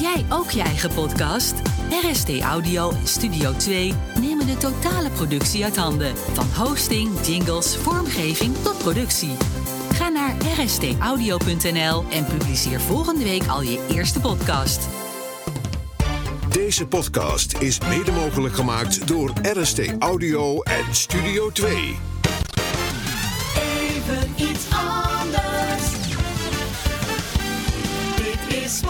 jij ook je eigen podcast? RST Audio en Studio 2 nemen de totale productie uit handen. Van hosting, jingles, vormgeving tot productie. Ga naar rstaudio.nl en publiceer volgende week al je eerste podcast. Deze podcast is mede mogelijk gemaakt door RST Audio en Studio 2. Even iets anders. Dit is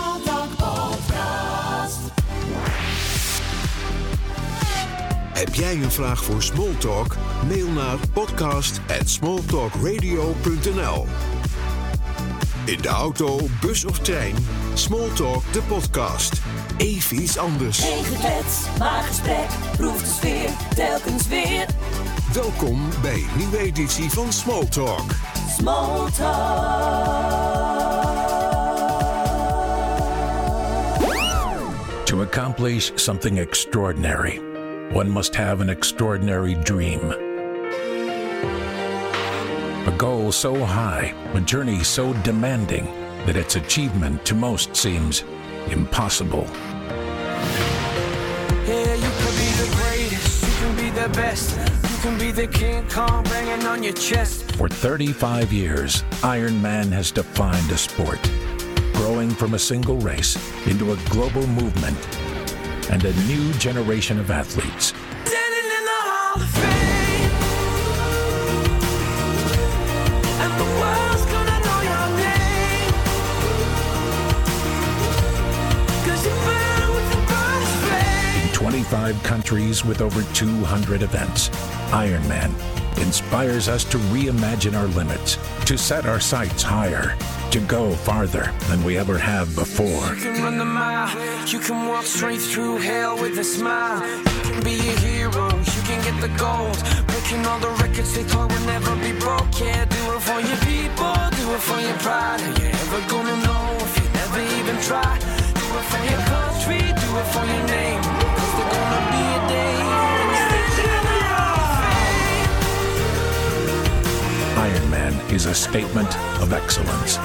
Heb jij een vraag voor Smalltalk? Mail naar podcast@smalltalkradio.nl. In de auto, bus of trein, Smalltalk de podcast. Even iets anders. Geen geklets, maar gesprek. Proef de sfeer, telkens weer. Welkom bij een nieuwe editie van Smalltalk. Smalltalk. To accomplish something extraordinary, one must have an extraordinary dream. A goal so high, a journey so demanding that its achievement to most seems impossible. Yeah, you could be the greatest, you can be the best, you can be the King Kong banging on your chest. For 35 years, Iron Man has defined a sport, growing from a single race into a global movement and a new generation of athletes. Five countries with over 200 events. Ironman inspires us to reimagine our limits, to set our sights higher, to go farther than we ever have before. You can run the mile, you can walk straight through hell with a smile. You can be a hero, you can get the gold. Breaking all the records they thought would never be. Yeah, do it for your people, do it for your pride. Are you ever gonna know if you never even try? Do it for your country, do it for your name. Cause gonna be a day is a statement of excellence,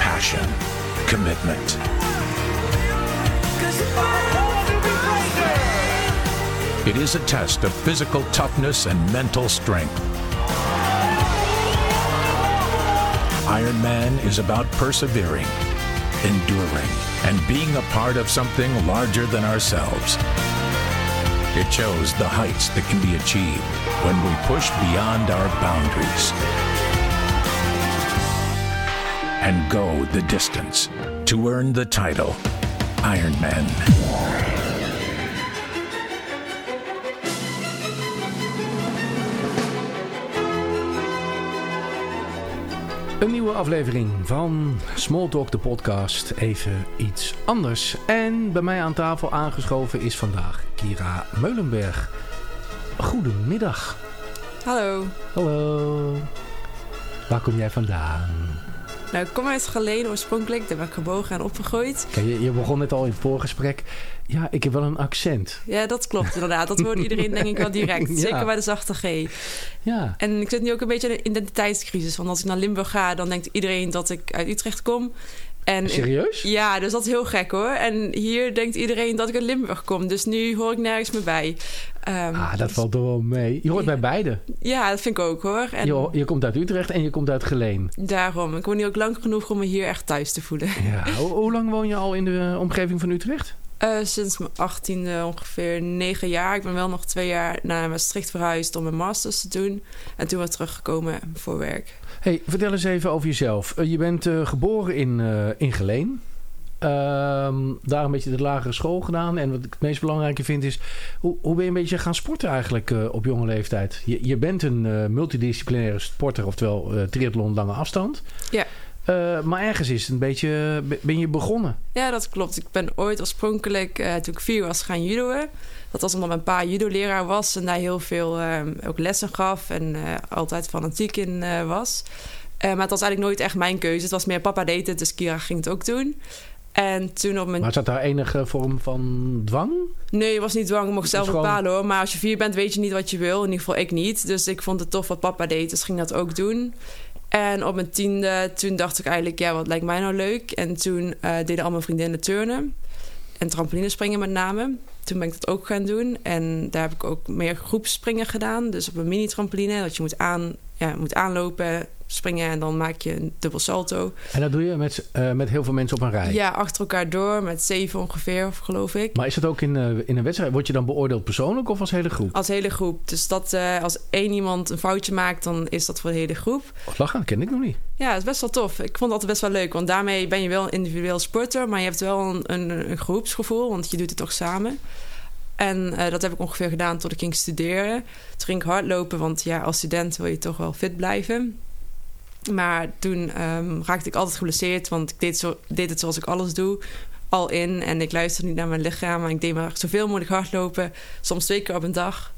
passion, commitment. It is a test of physical toughness and mental strength. Iron Man is about persevering, enduring, and being a part of something larger than ourselves. It shows the heights that can be achieved when we push beyond our boundaries and go the distance to earn the title Iron Man. Een nieuwe aflevering van Smalltalk, de podcast. Even iets anders. En bij mij aan tafel aangeschoven is vandaag Kira Meulenberg. Goedemiddag. Hallo. Hallo. Waar kom jij vandaan? Nou, ik kom uit Geleen oorspronkelijk. Daar ben ik gebogen en opgegroeid. Kijk, je, je begon net al in het voorgesprek. Ja, ik heb wel een accent. Ja, dat klopt inderdaad. Dat hoort iedereen denk ik wel direct. Ja. Zeker bij de zachte G. Ja. En ik zit nu ook een beetje in een identiteitscrisis. Want als ik naar Limburg ga, dan denkt iedereen dat ik uit Utrecht kom. En Serieus? Ja, dus dat is heel gek hoor. En hier denkt iedereen dat ik uit Limburg kom. Dus nu hoor ik nergens meer bij. Ehm, Ah, dat valt er wel mee. Je hoort bij beide. Ja, dat vind ik ook hoor. En Je, je komt uit Utrecht en je komt uit Geleen. daarom. Ik woon hier ook lang genoeg om me hier echt thuis te voelen. Ja. Hoe, hoe lang woon je al in de omgeving van Utrecht? Eh, sinds mijn achttiende ongeveer negen jaar. Ik ben wel nog twee jaar naar Maastricht verhuisd om mijn masters te doen. En toen weer teruggekomen voor werk. Hey, vertel eens even over jezelf. Eh, je bent eh, geboren in, in Geleen. Ehm, daar een beetje de lagere school gedaan. En wat ik het meest belangrijke vind is... hoe, hoe ben je een beetje gaan sporten eigenlijk op jonge leeftijd? Je, je bent een multidisciplinaire sporter, oftewel triathlon lange afstand. Ja. Eh, maar ergens is het een beetje... be- ben je begonnen? Ja, dat klopt. Ik ben ooit oorspronkelijk, eh, toen ik vier was, gaan judoën. Dat was omdat mijn pa judo-leraar was en daar heel veel eh, ook lessen gaf en altijd fanatiek in was. Maar het was eigenlijk nooit echt mijn keuze. Het was meer papa deed het, dus Kira ging het ook doen. En toen op mijn... Maar zat daar enige vorm van dwang? Nee, het was niet dwang. Ik mocht zelf gewoon- bepalen hoor. Maar als je vier bent, weet je niet wat je wil. In ieder geval ik niet. Dus ik vond het tof wat papa deed. Dus ging dat ook doen. En op mijn tiende, toen dacht ik eigenlijk... Ja, wat lijkt mij nou leuk? En toen eh, deden al mijn vriendinnen turnen. en trampolinespringen met name. Toen ben ik dat ook gaan doen. En daar heb ik ook meer groepspringen gedaan. Dus op een mini-trampoline, dat je moet, aan, ja, moet aanlopen, springen en dan maak je een dubbel salto. En dat doe je met, uh, met heel veel mensen op een rij? Ja, achter elkaar door, met zeven ongeveer, geloof ik. Maar is dat ook in, uh, in een wedstrijd? Word je dan beoordeeld persoonlijk of als hele groep? Als hele groep. Dus dat uh, als één iemand een foutje maakt, dan is dat voor de hele groep. Oh, lachen, dat ken ik nog niet. Ja, dat is best wel tof. Ik vond het altijd best wel leuk, want daarmee ben je wel een individueel sporter, maar je hebt wel een, een, een groepsgevoel, want je doet het toch samen. En uh, dat heb ik ongeveer gedaan tot ik ging studeren. Toen ging ik hardlopen, want ja, als student wil je toch wel fit blijven. Maar toen um, raakte ik altijd geblesseerd, want ik deed, zo, deed het zoals ik alles doe. Al in en ik luisterde niet naar mijn lichaam. Maar ik deed maar zoveel mogelijk hardlopen, soms twee keer op een dag.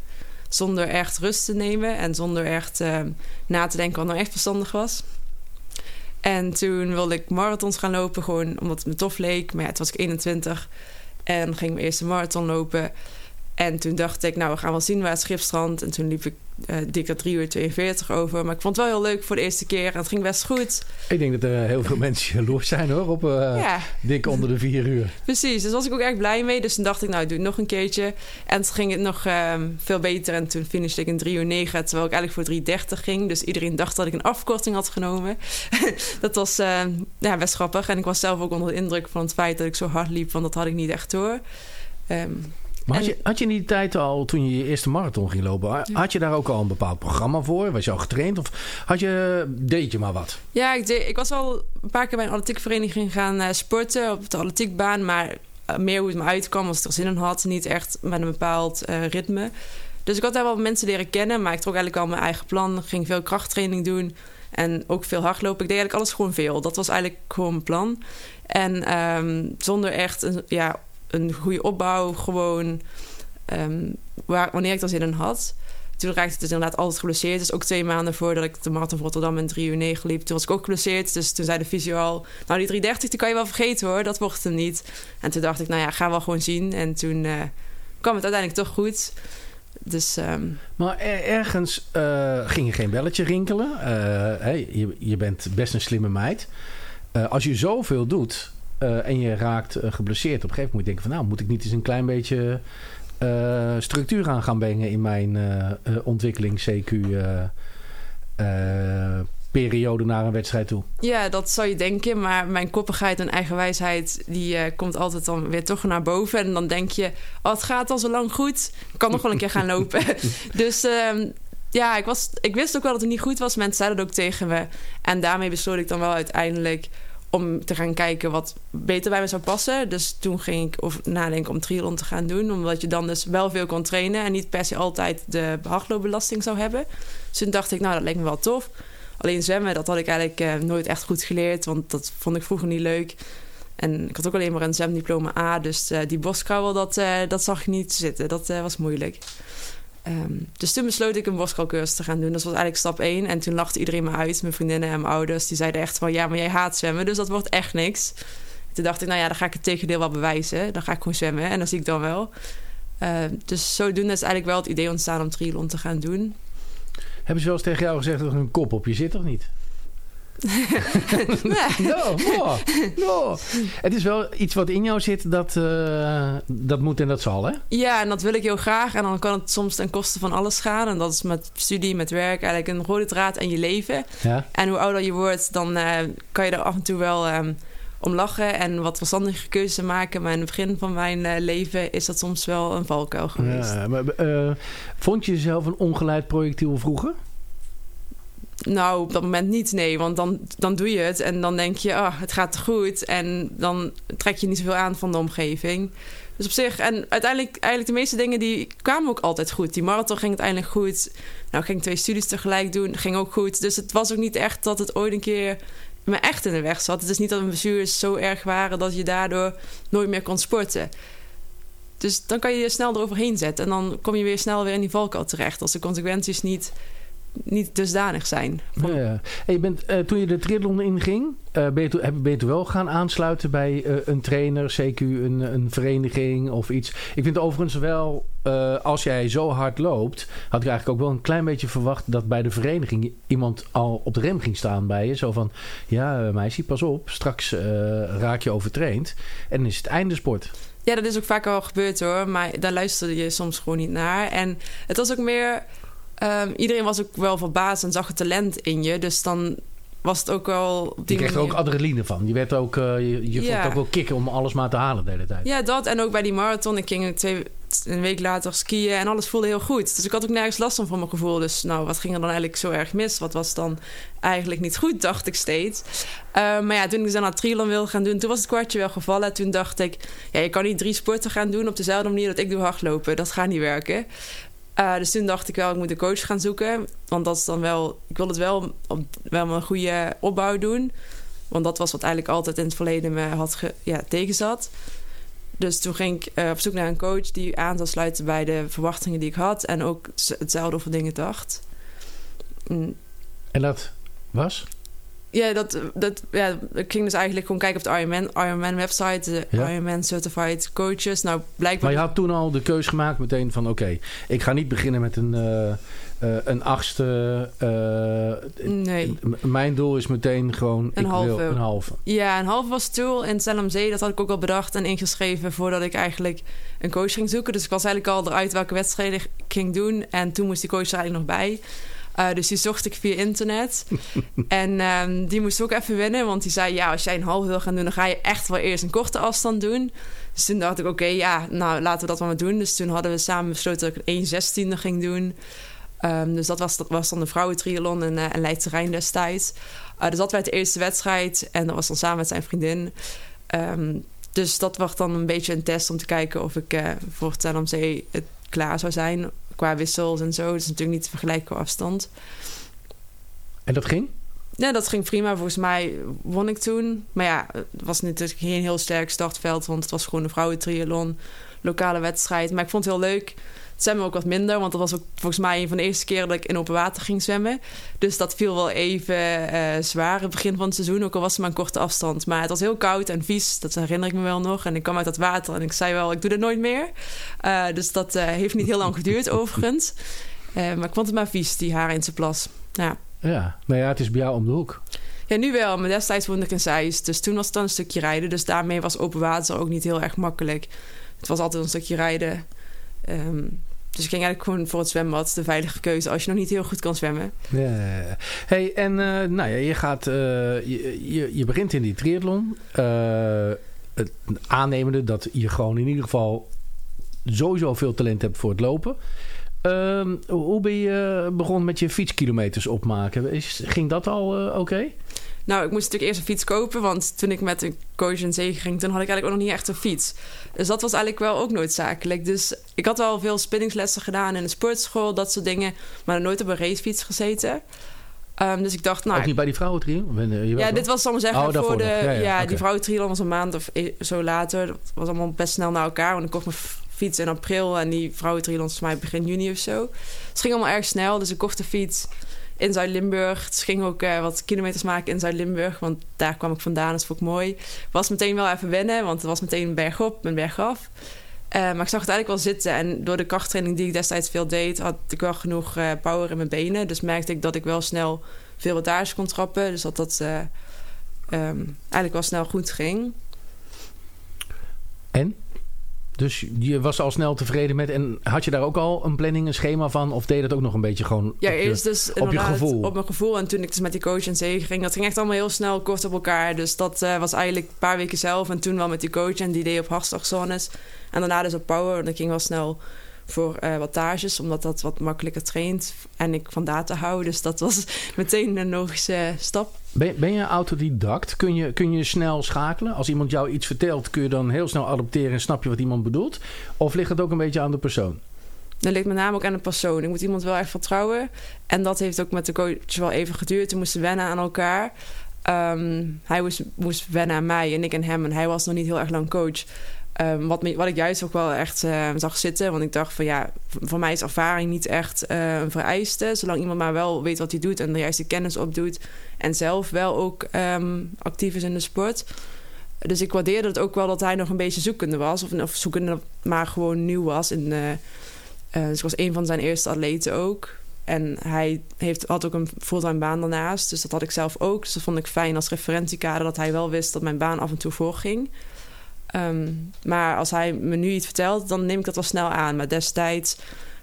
Zonder echt rust te nemen en zonder echt uh, na te denken wat nou echt verstandig was. En toen wilde ik marathons gaan lopen, gewoon omdat het me tof leek. Maar ja, toen was ik 21 en ging mijn eerste marathon lopen. En toen dacht ik, nou, we gaan wel zien waar het schipstrand. En toen liep ik uh, dik er 3 uur 42 over. Maar ik vond het wel heel leuk voor de eerste keer. En het ging best goed. Ik denk dat er heel veel mensen jaloers zijn hoor. Op uh, ja. dik onder de 4 uur. Precies, dus was ik ook echt blij mee. Dus toen dacht ik, nou, ik doe het nog een keertje. En toen ging het nog uh, veel beter. En toen finishte ik in 3 uur 9. Terwijl ik eigenlijk voor 3.30 ging. Dus iedereen dacht dat ik een afkorting had genomen. dat was ja, best grappig. En ik was zelf ook onder de indruk van het feit dat ik zo hard liep. Want dat had ik niet echt door. Um, maar had je, had je in die tijd al, toen je je eerste marathon ging lopen, had je daar ook al een bepaald programma voor? Was je al getraind of had je, deed je maar wat? Ja, ik, deed, ik was al een paar keer bij een atletiekvereniging gaan uh, sporten op de atletiekbaan. Maar uh, meer hoe het me uitkwam, als ik er zin in had. Niet echt met een bepaald uh, ritme. Dus ik had daar wel mensen leren kennen, maar ik trok eigenlijk al mijn eigen plan. Ging veel krachttraining doen en ook veel hardlopen. Ik deed eigenlijk alles gewoon veel. Dat was eigenlijk gewoon mijn plan. En um, zonder echt een, ja, een goede opbouw. Gewoon um, waar, wanneer ik er zin in had. Toen raakte het dus inderdaad altijd geblesseerd. Dus ook twee maanden voordat ik de marathon van Rotterdam in 3 uur 9 liep. Toen was ik ook geblesseerd. Dus toen zei de fysio. Nou, die 330 die kan je wel vergeten hoor. Dat wordt het niet. En toen dacht ik, nou ja, ga wel gewoon zien. En toen uh, kwam het uiteindelijk toch goed. Dus, um... Maar ergens uh, ging je geen belletje rinkelen. Hey, je, je bent best een slimme meid. als je zoveel doet uh, en je raakt uh, geblesseerd. Op een gegeven moment moet je denken van... nou, moet ik niet eens een klein beetje uh, structuur aan gaan brengen... in mijn ontwikkeling CQ periode naar een wedstrijd toe. Ja, dat zou je denken. Maar mijn koppigheid en eigenwijsheid... die uh, komt altijd dan weer toch naar boven. En dan denk je... Oh, het gaat al zo lang goed. Ik kan nog wel een keer gaan lopen. dus... Uh, ja, ik, was, ik wist ook wel dat het niet goed was. Mensen zeiden het ook tegen me. En daarmee besloot ik dan wel uiteindelijk om te gaan kijken wat beter bij me zou passen. Dus toen ging ik over nadenken om triathlon te gaan doen. Omdat je dan dus wel veel kon trainen... en niet per se altijd de hardloopbelasting zou hebben. Dus toen dacht ik, nou, dat lijkt me wel tof. Alleen zwemmen, dat had ik eigenlijk eh, nooit echt goed geleerd... want dat vond ik vroeger niet leuk. En ik had ook alleen maar een zwemdiploma A... dus uh, die boskrauwel, dat, uh, dat zag ik niet zitten. Dat was moeilijk. Um, dus toen besloot ik een borstkalcursus te gaan doen. Dat was eigenlijk stap 1. En toen lachte iedereen me uit, mijn vriendinnen en mijn ouders. Die zeiden echt van, ja, maar jij haat zwemmen, dus dat wordt echt niks. Toen dacht ik, nou ja, dan ga ik het tegendeel wel bewijzen. Dan ga ik gewoon zwemmen en dan zie ik dan wel. Uh, dus zodoende is eigenlijk wel het idee ontstaan om triathlon te gaan doen. Hebben ze wel eens tegen jou gezegd dat er een kop op je zit of niet? No, no, no. Het is wel iets wat in jou zit, dat, uh, dat moet en dat zal, hè? Ja, en dat wil ik heel graag. En dan kan het soms ten koste van alles gaan. En dat is met studie, met werk, eigenlijk een rode draad in je leven. Ja. En hoe ouder je wordt, dan uh, kan je er af en toe wel um, om lachen en wat verstandige keuzes maken. Maar in het begin van mijn uh, leven is dat soms wel een valkuil geweest. Ja, maar, vond je jezelf een ongeleid projectiel vroeger? Nou, op dat moment niet, nee. Want dan, dan doe je het en dan denk je, oh, het gaat goed. En dan trek je niet zoveel aan van de omgeving. Dus op zich, en uiteindelijk, eigenlijk de meeste dingen die kwamen ook altijd goed. Die marathon ging uiteindelijk goed. Nou, ging twee studies tegelijk doen, ging ook goed. Dus het was ook niet echt dat het ooit een keer me echt in de weg zat. Het is niet dat mijn bestuurders zo erg waren dat je daardoor nooit meer kon sporten. Dus dan kan je je snel eroverheen zetten. En dan kom je weer snel weer in die valkuil terecht. Als de consequenties niet niet dusdanig zijn. Ja, ja. En je bent, eh, toen je de triathlon inging, eh ben, je ben toen wel gaan aansluiten bij eh, een trainer, CQ, een, een vereniging of iets? Ik vind overigens wel, als jij zo hard loopt, had ik eigenlijk ook wel een klein beetje verwacht dat bij de vereniging iemand al op de rem ging staan bij je. Zo van, ja meisje, pas op, straks raak je overtraind en dan is het einde sport. Ja, dat is ook vaak al gebeurd hoor. Maar daar luisterde je soms gewoon niet naar. En het was ook meer... ehm, iedereen was ook wel verbaasd en zag het talent in je. Dus dan was het ook wel op Je die kreeg er ook adrenaline van. Je, werd ook, eh, je, je vond Ja. ook wel kicken om alles maar te halen de hele tijd. Ja, dat. En ook bij die marathon. Ik ging twee, een week later skiën en alles voelde heel goed. Dus ik had ook nergens last van van mijn gevoel. Dus nou, wat ging er dan eigenlijk zo erg mis? Wat was dan eigenlijk niet goed, dacht ik steeds. Eh, maar ja, toen ik dus aan het triathlon wilde gaan doen... toen was het kwartje wel gevallen. Toen dacht ik, ja, je kan niet drie sporten gaan doen... op dezelfde manier dat ik doe hardlopen. Dat gaat niet werken. Eh, dus toen dacht ik wel, ik moet een coach gaan zoeken. Want dat is dan wel... Ik wil het wel wel een goede opbouw doen. Want dat was wat eigenlijk altijd in het verleden me had ja, tegenzat. Dus toen ging ik eh, op zoek naar een coach die aan zou sluiten bij de verwachtingen die ik had. En ook hetzelfde over dingen dacht. Mm, En dat was? Ja, dat, dat, ja, ik ging dus eigenlijk gewoon kijken op de Ironman, Ironman website. De Ja. Ironman Certified Coaches. Nou, blijkbaar... Maar je had toen al de keus gemaakt meteen van... oké, ik ga niet beginnen met een, eh, eh, een achtste. eh, Nee. mijn doel is meteen gewoon... Een ik halve. wil een halve. Ja, een half was Tool in Zee. Dat had ik ook al bedacht en ingeschreven voordat ik eigenlijk een coach ging zoeken. Dus ik was eigenlijk al eruit welke wedstrijden ik ging doen. En toen moest die coach er eigenlijk nog bij. Eh, dus die zocht ik via internet. en ehm, die moest ook even winnen. Want die zei, ja, als jij een half wil gaan doen... dan ga je echt wel eerst een korte afstand doen. Dus toen dacht ik, oké, ja, nou, laten we dat wel maar doen. Dus toen hadden we samen besloten dat ik een 1.16e ging doen. Ehm, dus dat was, dat was dan de vrouwentriathlon en, uh, en Leidse Rijn destijds. Uh, dus dat werd de eerste wedstrijd. En dat was dan samen met zijn vriendin. Ehm, dus dat was dan een beetje een test om te kijken of ik uh, voor het het klaar zou zijn. Qua wissels en zo. Dat is natuurlijk niet te vergelijken qua afstand. En dat ging? Ja, dat ging prima. Volgens mij won ik toen. Maar ja, het was natuurlijk geen heel sterk startveld. Want het was gewoon een vrouwentriathlon. Lokale wedstrijd. Maar ik vond het heel leuk. Zwemmen ook wat minder. Want dat was ook volgens mij een van de eerste keren dat ik in open water ging zwemmen. Dus dat viel wel even uh, zwaar het begin van het seizoen. Ook al was het maar een korte afstand. Maar het was heel koud en vies. Dat herinner ik me wel nog. En ik kwam uit dat water en ik zei wel, ik doe dit nooit meer. Uh, dus dat uh, heeft niet heel lang geduurd overigens. Maar ik vond het maar vies, die Harense plas. Ja. Ja, nou ja, het is bij jou om de hoek. Ja, nu wel. Maar destijds woonde ik in Zeist. Dus toen was het dan een stukje rijden. Dus daarmee was open water ook niet heel erg makkelijk. Het was altijd een stukje rijden. Um, dus ik ging eigenlijk gewoon voor het zwembad. De veilige keuze als je nog niet heel goed kan zwemmen. Ja. Hey, en uh, nou ja, je gaat... Uh, je, je, je, begint in die triathlon. Uh, het aannemende dat je gewoon in ieder geval sowieso veel talent hebt voor het lopen. Uh, hoe ben je begonnen met je fietskilometers opmaken? Is, ging dat al oké? Nou, ik moest natuurlijk eerst een fiets kopen. Want toen ik met een coach in zee ging... toen had ik eigenlijk ook nog niet echt een fiets. Dus dat was eigenlijk wel ook noodzakelijk. Dus ik had wel veel spinningslessen gedaan in de sportschool. Dat soort dingen. Maar nooit op een racefiets gezeten. Um, dus ik dacht, nou... Ook niet bij die vrouwentriathlon? Ja, dit was dan zeggen oh, voor de... Ja, ja, ja okay. die vrouwentriathlon was een maand of e- zo later. Dat was allemaal best snel naar elkaar. Want ik kocht mijn fiets in april... en die vrouwentriathlon volgens mij begin juni of zo. Het ging allemaal erg snel. Dus ik kocht de fiets in Zuid-Limburg. Het ging ook uh, wat kilometers maken in Zuid-Limburg. Want daar kwam ik vandaan. Dat vond ik mooi. Was meteen wel even wennen. Want het was meteen bergop en bergaf. Uh, maar ik zag het eigenlijk wel zitten. En door de krachttraining die ik destijds veel deed... had ik wel genoeg uh, power in mijn benen. Dus merkte ik dat ik wel snel veel wattage kon trappen. Dus dat dat um, eigenlijk wel snel goed ging. En? Dus je was al snel tevreden met... En had je daar ook al een planning, een schema van? Of deed dat ook nog een beetje gewoon ja, op, eerst je, dus op je gevoel? Op mijn gevoel. En toen ik dus met die coach in zee ging... dat ging echt allemaal heel snel, kort op elkaar. Dus dat uh, was eigenlijk een paar weken zelf. En toen wel met die coach en die deed op hartslagzones. En daarna dus op power. En dat ging wel snel voor uh, wattages, omdat dat wat makkelijker traint. En ik van data hou, dus dat was meteen een logische stap. Ben, ben je autodidact? Kun je, kun je snel schakelen? Als iemand jou iets vertelt, kun je dan heel snel adopteren en snap je wat iemand bedoelt? Of ligt het ook een beetje aan de persoon? Dat ligt met name ook aan de persoon. Ik moet iemand wel echt vertrouwen. En dat heeft ook met de coach wel even geduurd. We moesten wennen aan elkaar. Um, hij moest, moest wennen aan mij en ik aan hem. En hij was nog niet heel erg lang coach. Ehm, wat, wat ik juist ook wel echt eh, zag zitten. Want ik dacht van ja, voor mij is ervaring niet echt eh, een vereiste. Zolang iemand maar wel weet wat hij doet en de juiste kennis opdoet. En zelf wel ook ehm, actief is in de sport. Dus ik waardeerde het ook wel dat hij nog een beetje zoekende was. Of, of zoekende, maar gewoon nieuw was. In, eh, eh, dus ik was een van zijn eerste atleten ook. En hij heeft, had ook een fulltime baan daarnaast. Dus dat had ik zelf ook. Dus dat vond ik fijn als referentiekader... dat hij wel wist dat mijn baan af en toe voorging. Ehm, maar als hij me nu iets vertelt, dan neem ik dat wel snel aan. Maar destijds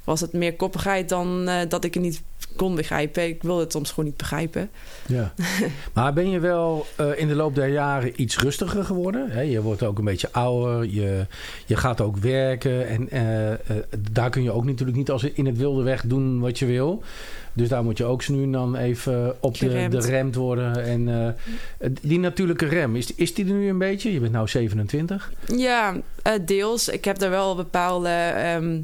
was het meer koppigheid dan eh, dat ik het niet kon begrijpen. Ik wilde het soms gewoon niet begrijpen. Ja. maar ben je wel eh, in de loop der jaren iets rustiger geworden? Je wordt ook een beetje ouder. Je, je gaat ook werken. En eh, daar kun je ook natuurlijk niet als in het wilde weg doen wat je wil. Dus daar moet je ook nu en dan even op de, Geremd. de remd worden. En die natuurlijke rem, is, is die er nu een beetje? Je bent nou 27. Ja, deels. Ik heb daar wel bepaalde ehm,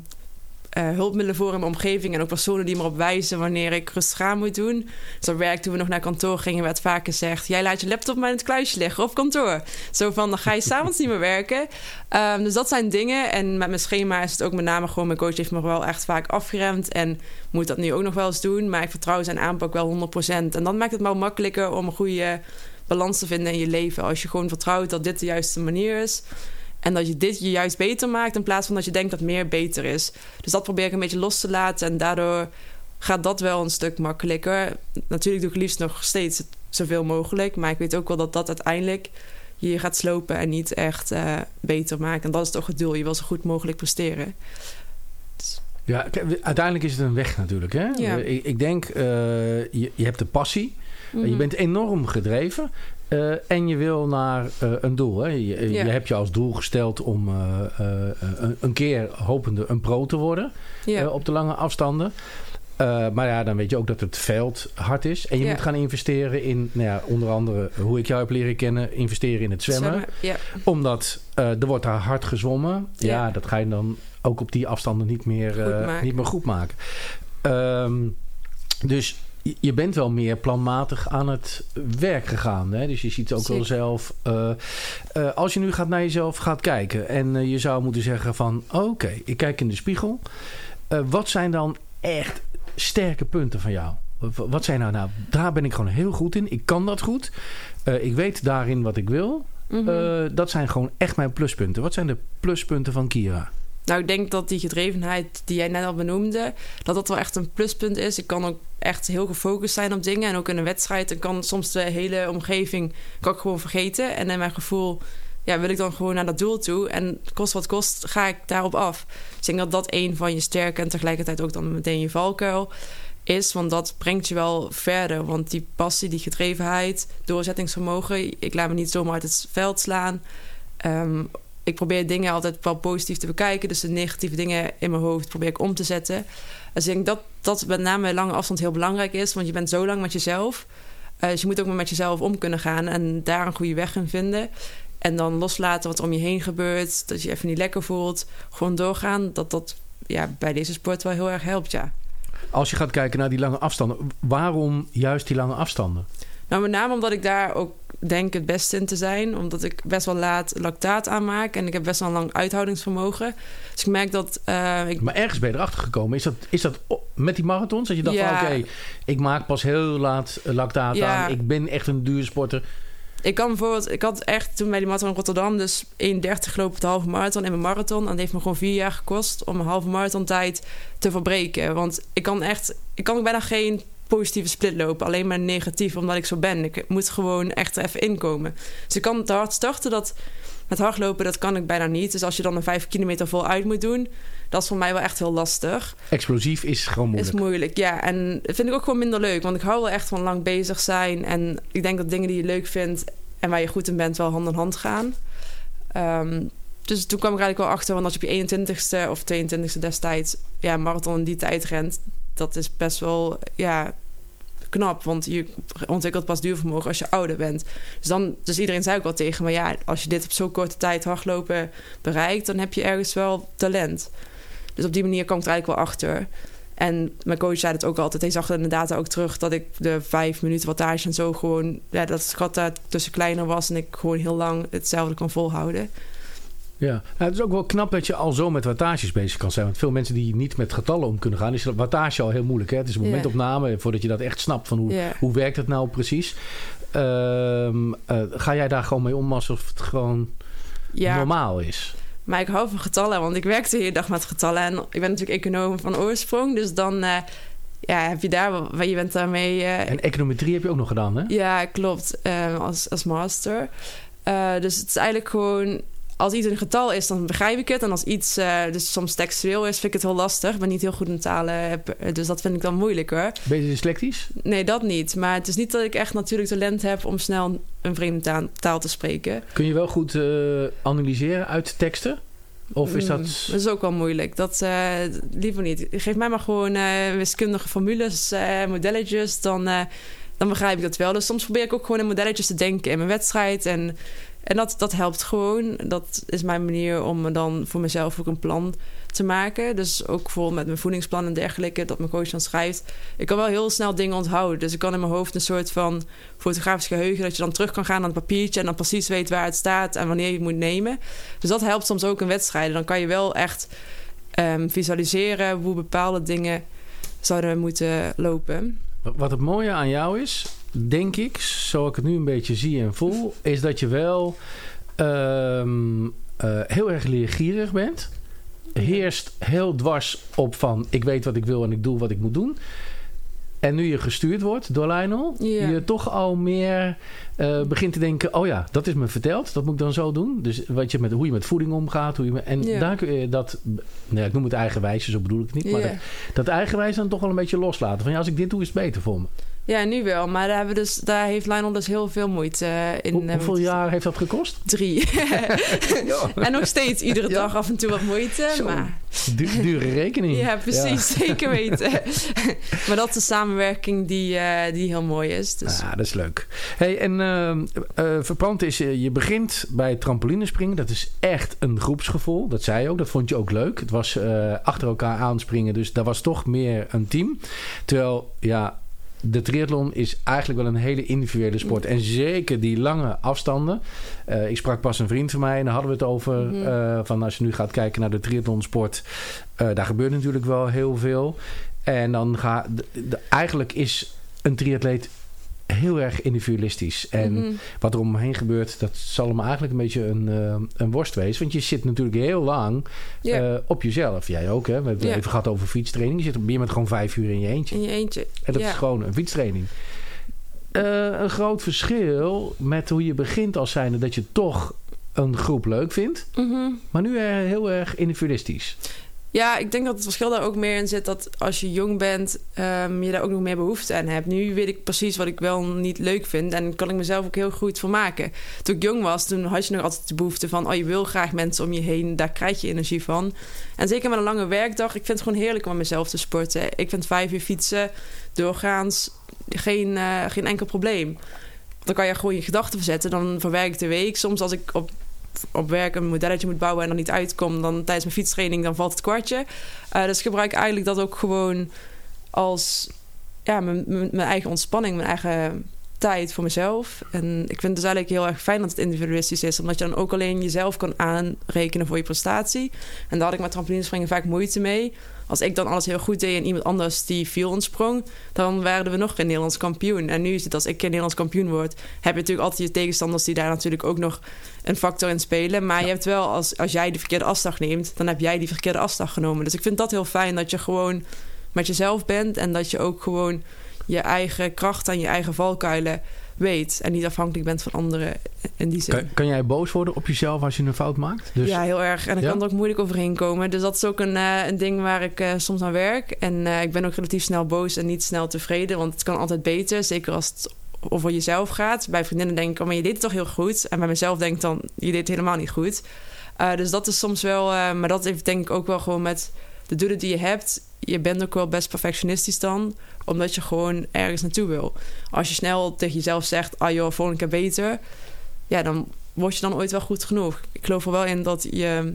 eh, hulpmiddelen voor in mijn omgeving. En ook personen die me op wijzen wanneer ik rustig aan moet doen. Dus op werk, toen we nog naar kantoor gingen, werd vaak gezegd... jij laat je laptop maar in het kluisje liggen op kantoor. Zo van, dan ga je s'avonds niet meer werken. Ehm, dus dat zijn dingen. En met mijn schema is het ook met name gewoon... mijn coach heeft me wel echt vaak afgeremd. En moet dat nu ook nog wel eens doen. Maar ik vertrouw zijn aanpak wel 100%. En dan maakt het wel makkelijker om een goede balans te vinden in je leven. Als je gewoon vertrouwt dat dit de juiste manier is... En dat je dit je juist beter maakt in plaats van dat je denkt dat meer beter is. Dus dat probeer ik een beetje los te laten. En daardoor gaat dat wel een stuk makkelijker. Natuurlijk doe ik liefst nog steeds zoveel mogelijk. Maar ik weet ook wel dat dat uiteindelijk je gaat slopen en niet echt eh, beter maakt. En dat is toch het doel. Je wil zo goed mogelijk presteren. Ja, kijk, uiteindelijk is het een weg natuurlijk. Hè? Ja. Ik, ik denk, eh, je, je hebt de passie. Mhm. Je bent enorm gedreven. Eh, en je wil naar eh, een doel. Hè? Je, Ja. je hebt je als doel gesteld om eh, een, een keer hopende een pro te worden. Ja. op de lange afstanden. Maar ja, dan weet je ook dat het veld hard is. En je Ja. moet gaan investeren in, nou ja, onder andere hoe ik jou heb leren kennen, investeren in het zwemmen. Ja. Omdat er wordt daar hard gezwommen. Ja. Dat ga je dan ook op die afstanden niet meer Goed maken. niet meer goed maken. Ehm, dus je- bent wel meer planmatig aan het werk gegaan. Hè? Dus je ziet ook wel zelf. eh, eh, als je nu gaat naar jezelf gaat kijken. En eh, je zou moeten zeggen van oké, ik kijk in de spiegel. Wat zijn dan echt sterke punten van jou? Wat zijn nou, nou, daar ben ik gewoon heel goed in. Ik kan dat goed. Ik weet daarin wat ik wil. Mhm. Dat zijn gewoon echt mijn pluspunten. Wat zijn de pluspunten van Kira? Nou, ik denk dat die gedrevenheid die jij net al benoemde, dat dat wel echt een pluspunt is. Ik kan ook echt heel gefocust zijn op dingen. En ook in een wedstrijd, dan kan soms de hele omgeving kan ik gewoon vergeten. En in mijn gevoel ja, wil ik dan gewoon naar dat doel toe. En kost wat kost, ga ik daarop af. Dus ik denk dat dat een van je sterke en tegelijkertijd ook dan meteen je valkuil is. Want dat brengt je wel verder. Want die passie, die gedrevenheid, doorzettingsvermogen... ik laat me niet zomaar uit het veld slaan. Ehm, ik probeer dingen altijd wel positief te bekijken. Dus de negatieve dingen in mijn hoofd probeer ik om te zetten. Dus ik denk dat dat met name lange afstand heel belangrijk is. Want je bent zo lang met jezelf. Eh, dus je moet ook maar met jezelf om kunnen gaan. En daar een goede weg in vinden. En dan loslaten wat er om je heen gebeurt. Dat je je even niet lekker voelt. Gewoon doorgaan. Dat dat ja, bij deze sport wel heel erg helpt, ja. Als je gaat kijken naar die lange afstanden. Waarom juist die lange afstanden? Nou, met name omdat ik daar ook denk het beste in te zijn. Omdat ik best wel laat lactaat aanmaak. En ik heb best wel een lang uithoudingsvermogen. Dus ik merk dat eh, ik Maar ergens ben je erachter gekomen. Is dat, is dat met die marathons? Dat je dacht Ja. van oké, ik maak pas heel laat eh, lactaat Ja. aan. Ik ben echt een duursporter. Ik kan bijvoorbeeld, ik had echt toen bij die marathon in Rotterdam, dus 1,30 gelopen op de halve marathon in mijn marathon. En dat heeft me gewoon vier jaar gekost om een halve marathon tijd te verbreken. Want ik kan echt, ik kan bijna geen positieve split lopen, alleen maar negatief, omdat ik zo ben. Ik moet gewoon echt er even inkomen. Dus ik kan te hard starten, dat met hardlopen, dat kan ik bijna niet. Dus als je dan een 5 kilometer voluit moet doen, dat is voor mij wel echt heel lastig. Explosief is gewoon moeilijk. Is moeilijk, ja. En dat vind ik ook gewoon minder leuk. Want ik hou wel echt van lang bezig zijn. En ik denk dat dingen die je leuk vindt en waar je goed in bent, wel hand in hand gaan. Ehm, dus toen kwam ik eigenlijk wel achter, want als je op je 21ste of 22ste destijds ja, marathon in die tijd rent, dat is best wel ja, knap. Want je ontwikkelt pas duurvermogen als je ouder bent. Dus, dan, dus iedereen zei ook wel tegen me, ja, als je dit op zo'n korte tijd hardlopen bereikt, dan heb je ergens wel talent. Dus op die manier kwam ik er eigenlijk wel achter. En mijn coach zei het ook altijd. Hij zag inderdaad ook terug dat ik de vijf minuten wattage en zo gewoon... Ja, dat het gat daar tussen kleiner was en ik gewoon heel lang hetzelfde kon volhouden. Ja, nou, het is ook wel knap dat je al zo met wattages bezig kan zijn. Want veel mensen die niet met getallen om kunnen gaan, is wattage al heel moeilijk. Hè? Het is een momentopname voordat je dat echt snapt van hoe, hoe werkt het nou precies. Ehm, eh, ga jij daar gewoon mee om alsof het gewoon Ja, normaal is? maar ik hou van getallen, want ik werk de hele dag met getallen. En ik ben natuurlijk econoom van oorsprong, dus dan eh, ja, heb je daar je bent daarmee... eh, En econometrie heb je ook nog gedaan, hè? Ja, klopt. als, als master. Dus het is eigenlijk gewoon... Als iets een getal is, dan begrijp ik het. En als iets eh, dus soms textueel is, vind ik het heel lastig. Ik ben niet heel goed in talen, eh, dus dat vind ik dan moeilijk hoor. Ben je dyslectisch? Nee, dat niet. Maar het is niet dat ik echt natuurlijk talent heb om snel een vreemde taal, te spreken. Kun je wel goed eh, analyseren uit teksten? Of is dat... Mm, dat is ook wel moeilijk. Dat eh, liever niet. Geef mij maar gewoon wiskundige formules, modelletjes, dan, dan begrijp ik dat wel. Dus soms probeer ik ook gewoon in modelletjes te denken in mijn wedstrijd. En, en dat, dat helpt gewoon. Dat is mijn manier om dan voor mezelf ook een plan te maken. Dus ook bijvoorbeeld met mijn voedingsplan en dergelijke, dat mijn coach dan schrijft. Ik kan wel heel snel dingen onthouden. Dus ik kan in mijn hoofd een soort van fotografisch geheugen... dat je dan terug kan gaan naar het papiertje... en dan precies weet waar het staat en wanneer je het moet nemen. Dus dat helpt soms ook in wedstrijden. Dan kan je wel echt ehm, visualiseren hoe bepaalde dingen zouden moeten lopen. Wat het mooie aan jou is, denk ik, zo ik het nu een beetje zie en voel, is dat je wel ehm, eh, heel erg leergierig bent. Heerst heel dwars op van ik weet wat ik wil en ik doe wat ik moet doen. En nu je gestuurd wordt door Lionel, je toch al meer eh, begint te denken: oh ja, dat is me verteld, dat moet ik dan zo doen. Dus wat je met, hoe je met voeding omgaat, hoe je met, en daar kun je dat, nou ja, ik noem het eigenwijze, zo bedoel ik het niet, maar dat, dat eigenwijs dan toch wel een beetje loslaten. Van ja, als ik dit doe, is het beter voor me. Ja, nu wel. Maar daar, hebben we dus, daar heeft Lionel dus heel veel moeite eh, in. Hoe- eh, hoeveel jaar heeft dat gekost? Drie. en nog steeds iedere dag af en toe wat moeite. Zo. Maar Du- dure rekening. ja, precies. Zeker weten. maar dat is een samenwerking die, eh, die heel mooi is. Dus Ja, dat is leuk. Hey, en verpand is, je begint bij trampolinespringen. Dat is echt een groepsgevoel. Dat zei je ook. Dat vond je ook leuk. Het was achter elkaar aanspringen. Dus dat was toch meer een team. Terwijl, ja, de triathlon is eigenlijk wel een hele individuele sport. En zeker die lange afstanden. Eh, ik sprak pas een vriend van mij en daar hadden we het over. Mhm. eh, van als je nu gaat kijken naar de triathlonsport. eh daar gebeurt natuurlijk wel heel veel. En dan ga de- de- eigenlijk is een triatleet heel erg individualistisch. En mhm. wat er omheen gebeurt, dat zal hem eigenlijk een beetje een, eh, een worst wezen. Want je zit natuurlijk heel lang eh, op jezelf. Jij ook, hè? We hebben even gehad over fietstraining. Je zit op je bent gewoon vijf uur in je eentje. in je eentje. En dat is gewoon een fietstraining. Eh, een groot verschil met hoe je begint als zijnde dat je toch een groep leuk vindt. Mhm. Maar nu heel erg individualistisch. Ja, ik denk dat het verschil daar ook meer in zit dat als je jong bent, ehm, je daar ook nog meer behoefte aan hebt. Nu weet ik precies wat ik wel niet leuk vind en kan ik mezelf ook heel goed voor maken. Toen ik jong was, toen had je nog altijd de behoefte van, oh je wil graag mensen om je heen, daar krijg je energie van. En zeker met een lange werkdag, ik vind het gewoon heerlijk om mezelf te sporten. Ik vind vijf uur fietsen doorgaans geen, eh, geen enkel probleem. Dan kan je gewoon je gedachten verzetten, dan verwerk ik de week. Soms als ik op op werk een modelletje moet bouwen en dan niet uitkom, dan tijdens mijn fietstraining, dan valt het kwartje. Eh, dus ik gebruik eigenlijk dat ook gewoon als ja, mijn mijn eigen ontspanning, mijn eigen tijd voor mezelf. En ik vind het dus eigenlijk heel erg fijn dat het individualistisch is, omdat je dan ook alleen jezelf kan aanrekenen voor je prestatie. En daar had ik met trampolinespringen vaak moeite mee. Als ik dan alles heel goed deed en iemand anders die viel ontsprong, dan werden we nog geen Nederlands kampioen. En nu is het als ik geen Nederlands kampioen word, heb je natuurlijk altijd je tegenstanders die daar natuurlijk ook nog een factor in spelen. Maar je hebt wel, als, als jij de verkeerde afslag neemt, dan heb jij die verkeerde afslag genomen. Dus ik vind dat heel fijn dat je gewoon met jezelf bent en dat je ook gewoon je eigen kracht en je eigen valkuilen weet. En niet afhankelijk bent van anderen in die zin. Kan, kan jij boos worden op jezelf als je een fout maakt? Dus, Ja, heel erg. En Ja? kan er ook moeilijk overheen komen. Dus dat is ook een, eh, een ding waar ik eh, soms aan werk. En eh, ik ben ook relatief snel boos en niet snel tevreden. Want het kan altijd beter. Zeker als het over jezelf gaat. Bij vriendinnen denk ik, oh, maar je deed het toch heel goed. En bij mezelf denk ik dan, je deed het helemaal niet goed. Dus dat is soms wel... maar dat heeft denk ik ook wel gewoon met de doelen die je hebt. Je bent ook wel best perfectionistisch dan. Omdat je gewoon ergens naartoe wil. Als je snel tegen jezelf zegt, ah joh, volgende keer beter. Ja, dan word je dan ooit wel goed genoeg. Ik geloof er wel in dat je,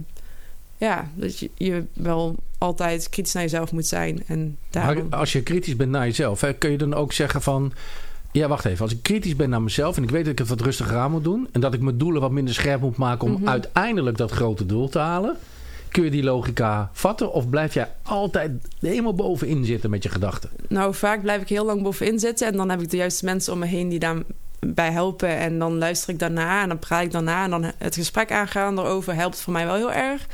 ja, dat je, je wel altijd kritisch naar jezelf moet zijn. En Maar daarom, als je kritisch bent naar jezelf, hè, kun je dan ook zeggen van... Ja, wacht even. Als ik kritisch ben naar mezelf en ik weet dat ik het wat rustiger aan moet doen. En dat ik mijn doelen wat minder scherp moet maken om Mhm. uiteindelijk dat grote doel te halen. Kun je die logica vatten? Of blijf jij altijd helemaal bovenin zitten met je gedachten? Nou, vaak blijf ik heel lang bovenin zitten. En dan heb ik de juiste mensen om me heen die daarbij helpen. En dan luister ik daarna en dan praat ik daarna. En dan het gesprek aangaan erover helpt voor mij wel heel erg.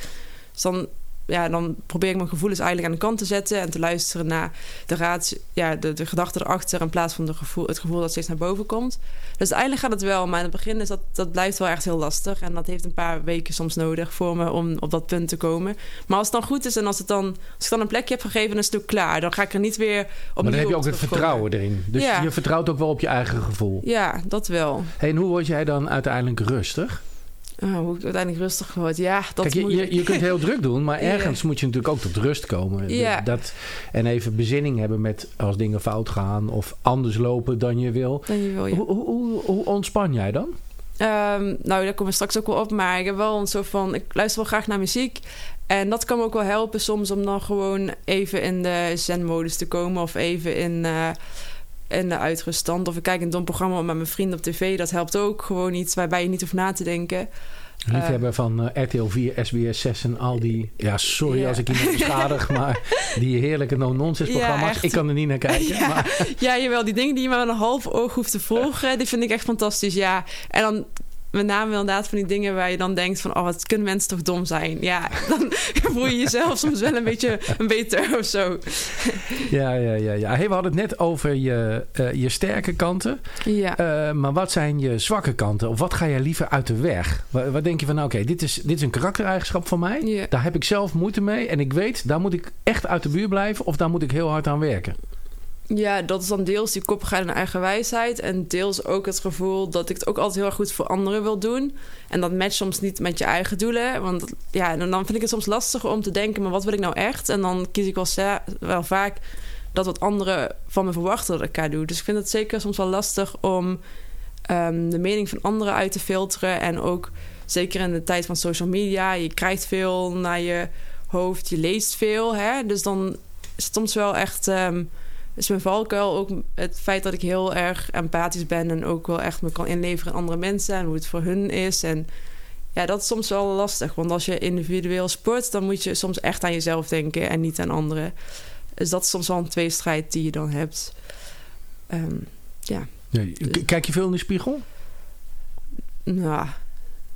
Dus dan, ja, dan probeer ik mijn gevoelens eigenlijk aan de kant te zetten. En te luisteren naar de, raad, ja, de, de gedachten erachter. In plaats van de gevoel, het gevoel dat steeds naar boven komt. Dus uiteindelijk gaat het wel. Maar in het begin is dat, dat blijft wel echt heel lastig. En dat heeft een paar weken soms nodig voor me om op dat punt te komen. Maar als het dan goed is en als, het dan, als ik dan een plekje heb gegeven, dan is het ook klaar. Dan ga ik er niet weer op maar dan heb je ook het vertrouwen erin. Dus Ja. je vertrouwt ook wel op je eigen gevoel. Ja, dat wel. Hey, en hoe word jij dan uiteindelijk rustig? Oh, hoe ik uiteindelijk rustig word. Ja, dat Kijk, je, je, je kunt heel druk doen, maar Ja. ergens moet je natuurlijk ook tot rust komen. Ja. Dat, en even bezinning hebben met als dingen fout gaan of anders lopen dan je wil. Dan je wil, ja. Hoe, hoe, hoe, hoe ontspan jij dan? Ehm, nou, daar komen we straks ook wel op. Maar ik heb wel een soort van... Ik luister wel graag naar muziek. En dat kan me ook wel helpen soms om dan gewoon even in de zen-modus te komen. Of even in, eh, in de uitruststand. Of ik kijk een dom programma met mijn vrienden op tv. Dat helpt ook gewoon iets waarbij je niet hoeft na te denken. Liefhebber van eh, RTL 4, SBS 6 en al die... Ja, sorry als ik iemand beschadig, maar die heerlijke no-nonsense programma's. ik kan er niet naar kijken. Ja. Maar, Ja, jawel. Die dingen die je maar een half oog hoeft te volgen, die vind ik echt fantastisch. Ja, en dan met name inderdaad van die dingen waar je dan denkt van... oh, wat kunnen mensen toch dom zijn? Ja, dan voel je jezelf soms wel een beetje een beter of zo. ja, ja, ja. ja. Hey, we hadden het net over je, eh, je sterke kanten. Ja. Eh, maar wat zijn je zwakke kanten? Of wat ga jij liever uit de weg? Wat, wat denk je van, nou, oké, dit, is, dit is een karaktereigenschap van mij. Ja. Daar heb ik zelf moeite mee. En ik weet, daar moet ik echt uit de buurt blijven. Of daar moet ik heel hard aan werken. Ja, dat is dan deels die koppigheid en eigen wijsheid. En deels ook het gevoel dat ik het ook altijd heel erg goed voor anderen wil doen. En dat matcht soms niet met je eigen doelen. Want ja, dan vind ik het soms lastig om te denken, maar wat wil ik nou echt? En dan kies ik wel, wel vaak dat wat anderen van me verwachten dat ik ga doen. Dus ik vind het zeker soms wel lastig om ehm, de mening van anderen uit te filteren. En ook zeker in de tijd van social media. Je krijgt veel naar je hoofd, je leest veel. Hè? Dus dan is het soms wel echt... ehm, is mijn valkuil ook het feit dat ik heel erg empathisch ben... en ook wel echt me kan inleveren in andere mensen... en hoe het voor hun is. En ja, dat is soms wel lastig. Want als je individueel sport... dan moet je soms echt aan jezelf denken en niet aan anderen. Dus dat is soms wel een tweestrijd die je dan hebt. Ehm, ja, Ja, k- Kijk je veel in de spiegel? nou,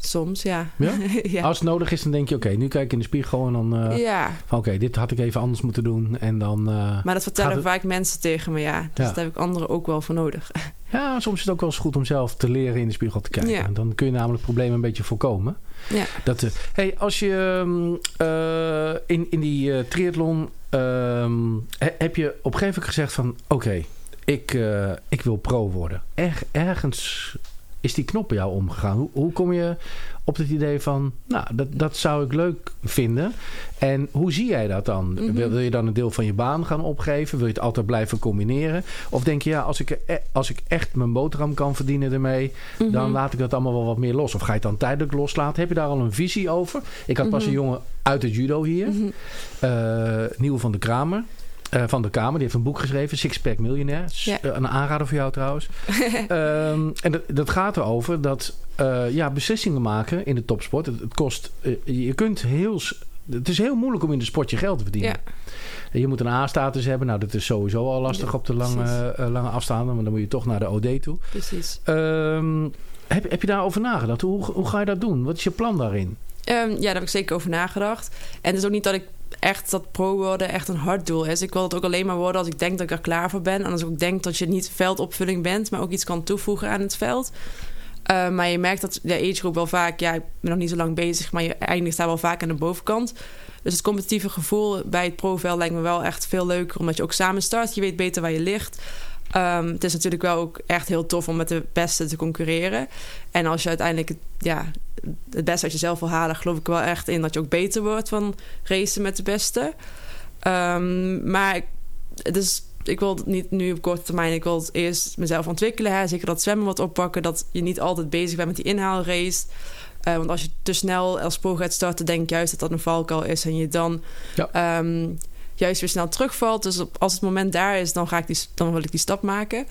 soms ja. Ja? ja. Als het nodig is, dan denk je, oké, nu kijk ik in de spiegel en dan... eh, ja, Oké, dit had ik even anders moeten doen. En dan... eh, maar dat vertellen het- vaak mensen tegen me, ja. Dus Ja. daar heb ik anderen ook wel voor nodig. Ja, soms is het ook wel eens goed om zelf te leren in de spiegel te kijken. Ja. Dan kun je namelijk problemen een beetje voorkomen. ja. Dat, eh, hey, als je mm, eh, in, in die triathlon ehm, he- heb je op een gegeven moment gezegd van oké, ik, ik wil pro worden. Er, ergens is die knop bij jou omgegaan. Hoe, hoe kom je op het idee van, nou, dat, dat zou ik leuk vinden. En hoe zie jij dat dan? Mhm. wil, wil je dan een deel van je baan gaan opgeven? Wil je het altijd blijven combineren? Of denk je, ja, als ik, er- als ik echt mijn boterham kan verdienen ermee, dan Mhm. laat ik dat allemaal wel wat meer los. Of ga je het dan tijdelijk loslaten? Heb je daar al een visie over? Ik had pas Mhm. een jongen uit het judo hier. Eh Nieuw van de Kramer. Eh, van de Kamer. Die heeft een boek geschreven. Sixpack Millionaire. S- Ja. eh, Een aanrader voor jou trouwens. Ehm, en dat, dat gaat erover dat eh, ja, beslissingen maken in de topsport. Het, het kost... je kunt heel... Het is heel moeilijk om in de sport je geld te verdienen. Ja. Je moet een A-status hebben. Nou, dat is sowieso al lastig Ja, op de lange, lange afstanden. Want dan moet je toch naar de OD toe. Precies. Ehm, heb, heb je daarover nagedacht? Hoe, hoe ga je dat doen? Wat is je plan daarin? Ehm, ja, daar heb ik zeker over nagedacht. En het is ook niet dat ik echt dat pro worden echt een hard doel is. Ik wil het ook alleen maar worden als ik denk dat ik er klaar voor ben. En als ik ook denk dat je niet veldopvulling bent, maar ook iets kan toevoegen aan het veld. Eh, maar je merkt dat de age group wel vaak, ja, ik ben nog niet zo lang bezig, maar je eindigt daar wel vaak aan de bovenkant. Dus het competitieve gevoel bij het profveld lijkt me wel echt veel leuker, omdat je ook samen start. Je weet beter waar je ligt. Ehm, het is natuurlijk wel ook echt heel tof om met de beste te concurreren. En als je uiteindelijk het- ja, het beste uit jezelf wil halen, geloof ik wel echt in dat je ook beter wordt van racen met de beste. Ehm, maar ik- het is, ik wil het niet nu op korte termijn. Ik wil het eerst mezelf ontwikkelen. Hè. Zeker dat zwemmen wat oppakken. Dat je niet altijd bezig bent met die inhaalrace. Eh, want als je te snel als pro gaat starten, denk ik juist dat dat een valkuil is. En je dan Ja. ehm, juist weer snel terugvalt. Dus als het moment daar is, dan, ga ik die, dan wil ik die stap maken.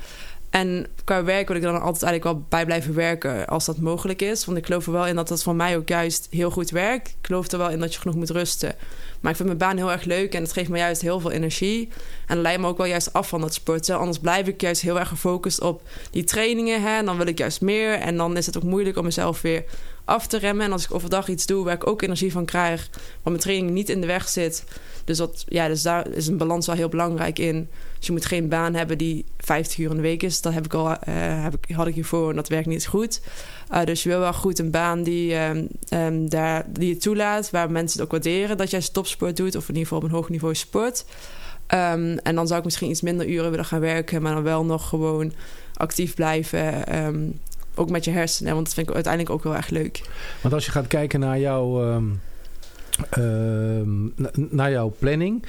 En qua werk wil ik dan altijd eigenlijk wel bij blijven werken als dat mogelijk is. Want ik geloof er wel in dat dat voor mij ook juist heel goed werkt. Ik geloof er wel in dat je genoeg moet rusten. Maar ik vind mijn baan heel erg leuk en het geeft me juist heel veel energie. En dat leidt me ook wel juist af van het sporten. Anders blijf ik juist heel erg gefocust op die trainingen. Hè? En dan wil ik juist meer. En dan is het ook moeilijk om mezelf weer af te remmen. En als ik overdag iets doe waar ik ook energie van krijg, waar mijn training niet in de weg zit. Dus, dat, ja, dus daar is een balans wel heel belangrijk in. Dus je moet geen baan hebben die 50 uur in de week is. Dat heb ik al, uh, heb ik, had ik hiervoor en dat werkt niet goed. Uh, dus je wil wel goed een baan die, um, um, daar, die je toelaat, waar mensen het ook waarderen dat jij topsport doet, of in ieder geval op een hoog niveau sport. Um, en dan zou ik misschien iets minder uren willen gaan werken, maar dan wel nog gewoon actief blijven ook met je hersenen. Want dat vind ik uiteindelijk ook wel echt leuk. Want als je gaat kijken naar jouw... Um, uh, naar jouw planning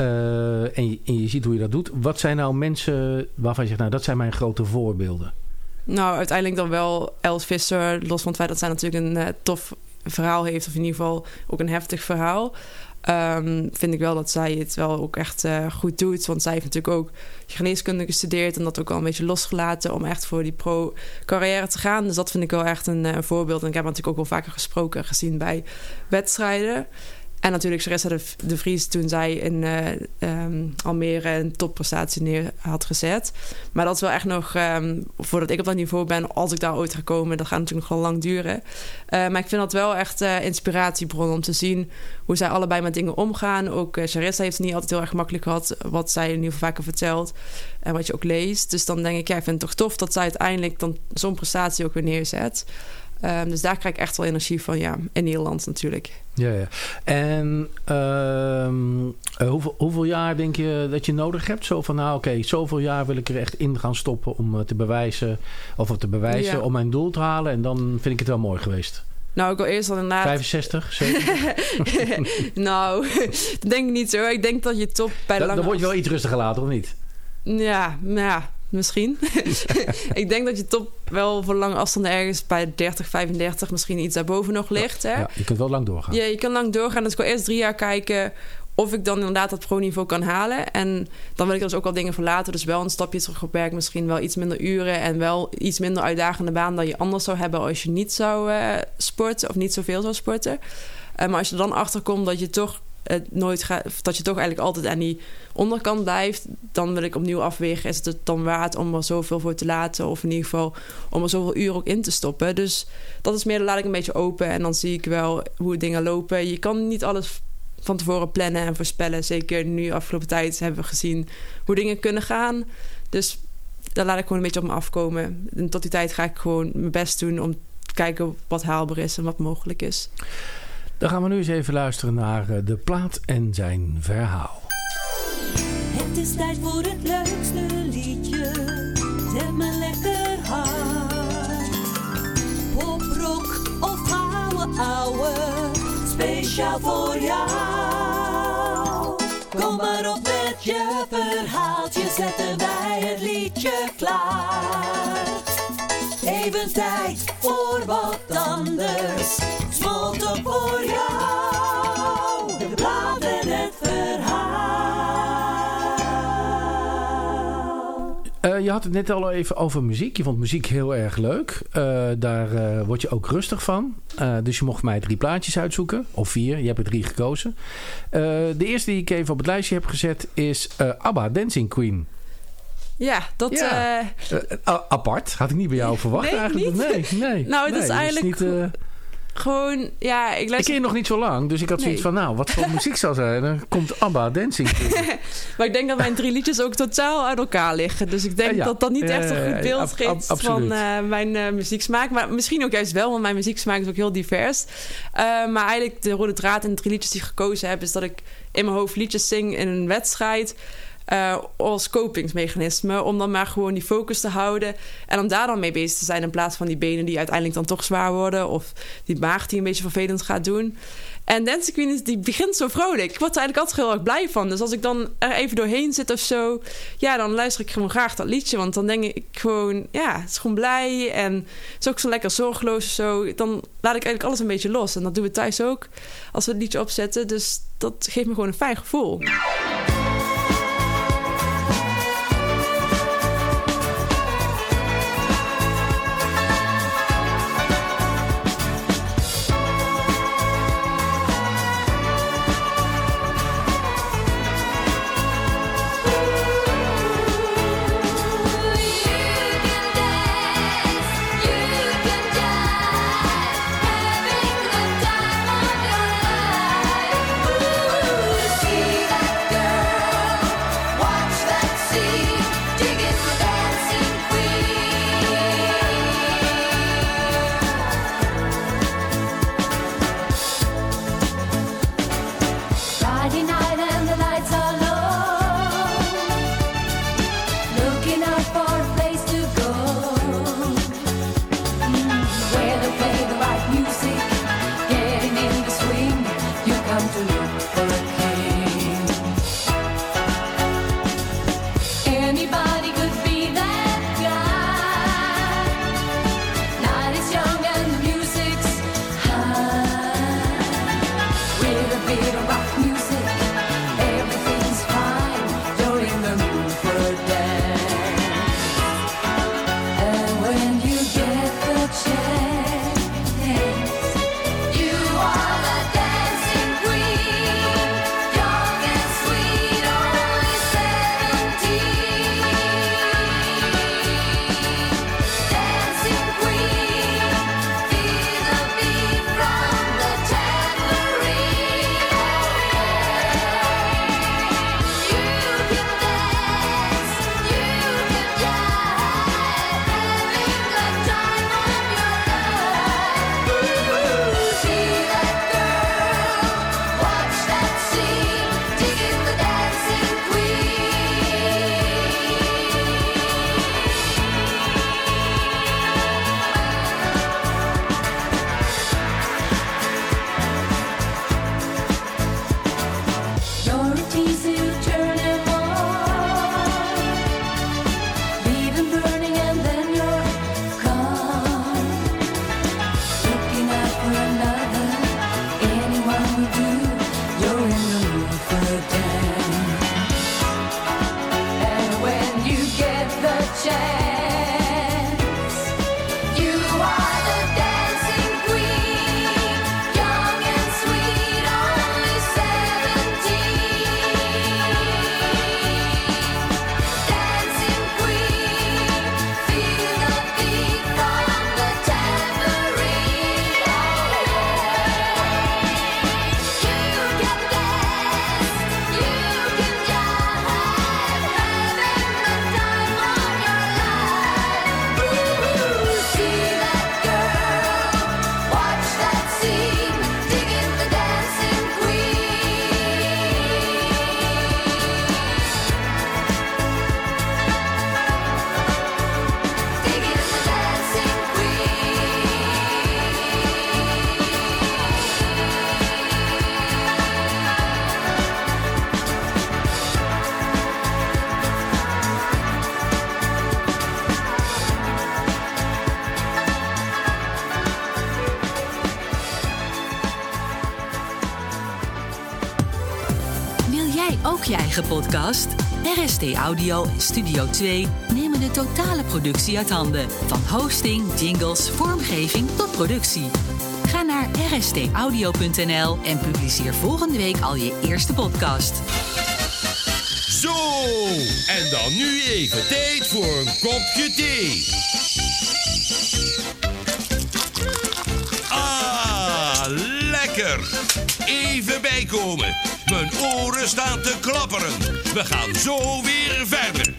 uh, en, je, en, je, ziet hoe je dat doet. Wat zijn nou mensen waarvan je zegt, nou dat zijn mijn grote voorbeelden? Nou, uiteindelijk dan wel Els Visser. Los van het feit dat zij natuurlijk een uh, tof verhaal heeft. Of in ieder geval ook een heftig verhaal. Um, vind ik wel dat zij het wel ook echt uh, goed doet. Want zij heeft natuurlijk ook geneeskunde gestudeerd en dat ook al een beetje losgelaten om echt voor die pro-carrière te gaan. Dus dat vind ik wel echt een, een voorbeeld. En ik heb natuurlijk ook wel vaker gesproken gezien bij wedstrijden. En natuurlijk Sarissa de, de Vries toen zij in uh, um, Almere een topprestatie neer had gezet. Maar dat is wel echt nog, um, voordat ik op dat niveau ben, als ik daar ooit ga komen, dat gaat natuurlijk nog wel lang duren. Uh, maar ik vind dat wel echt uh, inspiratiebron om te zien hoe zij allebei met dingen omgaan. Ook Charissa heeft het niet altijd heel erg makkelijk gehad, wat zij in ieder vaker vertelt en wat je ook leest. Dus dan denk ik, ja, ik vind het toch tof dat zij uiteindelijk dan zo'n prestatie ook weer neerzet. Um, dus daar krijg ik echt wel energie van, ja, in Nederland natuurlijk. Ja, ja. En uh, uh, hoeveel, hoeveel, jaar denk je dat je nodig hebt? Zo van, nou oké, okay, zoveel jaar wil ik er echt in gaan stoppen om uh, te bewijzen, of te bewijzen ja. om mijn doel te halen. En dan vind ik het wel mooi geweest. Nou, ik wil eerst al inderdaad... 65, 70? nou, dat denk ik niet zo. Ik denk dat je top bij de lange... Dan word je wel iets rustiger later, of niet? Ja, nou ja, misschien. ik denk dat je top wel voor lange afstanden ergens bij 30, 35 misschien iets daarboven nog ligt. Ja, hè? Ja, je kunt wel lang doorgaan. Ja, je kan lang doorgaan. Dus ik wil eerst drie jaar kijken of ik dan inderdaad dat pro-niveau kan halen. En dan wil ik dus ook al dingen verlaten. Dus wel een stapje terug op werk. Misschien wel iets minder uren. En wel iets minder uitdagende baan dan je anders zou hebben als je niet zou uh, sporten. Of niet zoveel zou sporten. Uh, maar als je er dan achter komt dat je toch het nooit gaat, dat je toch eigenlijk altijd aan die onderkant blijft, dan wil ik opnieuw afwegen: is het dan waard om er zoveel voor te laten? Of in ieder geval om er zoveel uren ook in te stoppen. Dus dat is meer, dan laat ik een beetje open en dan zie ik wel hoe dingen lopen. Je kan niet alles van tevoren plannen en voorspellen. Zeker nu, afgelopen tijd, hebben we gezien hoe dingen kunnen gaan. Dus daar laat ik gewoon een beetje op me afkomen. En tot die tijd ga ik gewoon mijn best doen om te kijken wat haalbaar is en wat mogelijk is. Dan gaan we nu eens even luisteren naar eh, de plaat en zijn verhaal. Het is tijd voor het leukste liedje. Zet me lekker hard. Poprock of ouwe ouwe. Speciaal voor jou. Kom maar op met je verhaaltje. Zetten wij het liedje klaar. Tijd voor wat anders. Smolten voor jou. De plaat en het verhaal. Uh, je had het net al even over muziek. Je vond muziek heel erg leuk. Uh, daar uh, word je ook rustig van. dus je mocht mij drie plaatjes uitzoeken. Of vier. Je hebt er drie gekozen. de eerste die ik even op het lijstje heb gezet is ABBA, Dancing Queen. Ja, dat... Ja. Uh... Uh, apart. Had ik niet bij jou verwacht nee, eigenlijk. Niet? Nee, nee. Nou, het nee, is eigenlijk... Niet, uh... Gewoon, ja, ik luister... Ik ken je nog niet zo lang, dus ik had zoiets nee. van... Nou, wat voor muziek zou zijn? Dan komt ABBA Dancing. maar ik denk dat mijn drie liedjes ook totaal uit elkaar liggen. Dus ik denk ja. dat dat niet echt een goed beeld geeft van mijn muzieksmaak. Maar misschien ook juist wel, want mijn muzieksmaak is ook heel divers. maar eigenlijk de rode draad in de drie liedjes die ik gekozen heb... is dat ik in mijn hoofd liedjes zing in een wedstrijd... Uh, als kopingsmechanisme. Om dan maar gewoon die focus te houden. En om daar dan mee bezig te zijn. In plaats van die benen die uiteindelijk dan toch zwaar worden. Of die maag die een beetje vervelend gaat doen. En Dancing Queen die begint zo vrolijk. Ik word er eigenlijk altijd heel erg blij van. Dus als ik dan er even doorheen zit of zo. Ja, dan luister ik gewoon graag dat liedje. Want dan denk ik gewoon, ja, het is gewoon blij. En het is ook zo lekker zorgeloos of zo. Dan laat ik eigenlijk alles een beetje los. En dat doen we thuis ook. Als we het liedje opzetten. Dus dat geeft me gewoon een fijn gevoel. RST Audio en Studio 2 nemen de totale productie uit handen. Van hosting, jingles, vormgeving tot productie. Ga naar rstaudio.nl en publiceer volgende week al je eerste podcast. Zo, en dan nu even tijd voor een kopje thee. Ah, lekker. Even bijkomen. Mijn oren staan te klapperen. We gaan zo weer verder.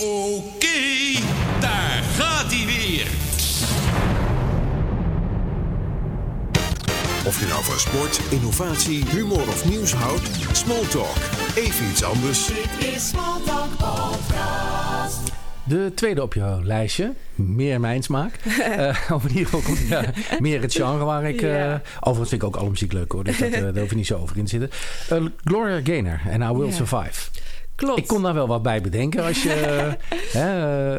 Oké, daar gaat. Of je nou van sport, innovatie, humor of nieuws houdt, Smalltalk. Even iets anders. Dit is Smalltalk Podcast. De tweede op jouw lijstje, meer mijn smaak. Eh, of in ieder geval komt ja, meer het genre waar ik... eh, Ja. overigens vind ik ook alle muziek leuk hoor, dus dat, eh, daar hoef je niet zo over in te zitten. Eh, Gloria Gaynor en I Will Ja. Survive. Klopt. Ik kon daar wel wat bij bedenken als je hè,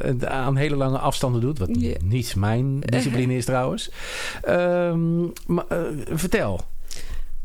het aan hele lange afstanden doet. Wat niet mijn discipline is trouwens. Ehm, maar, vertel.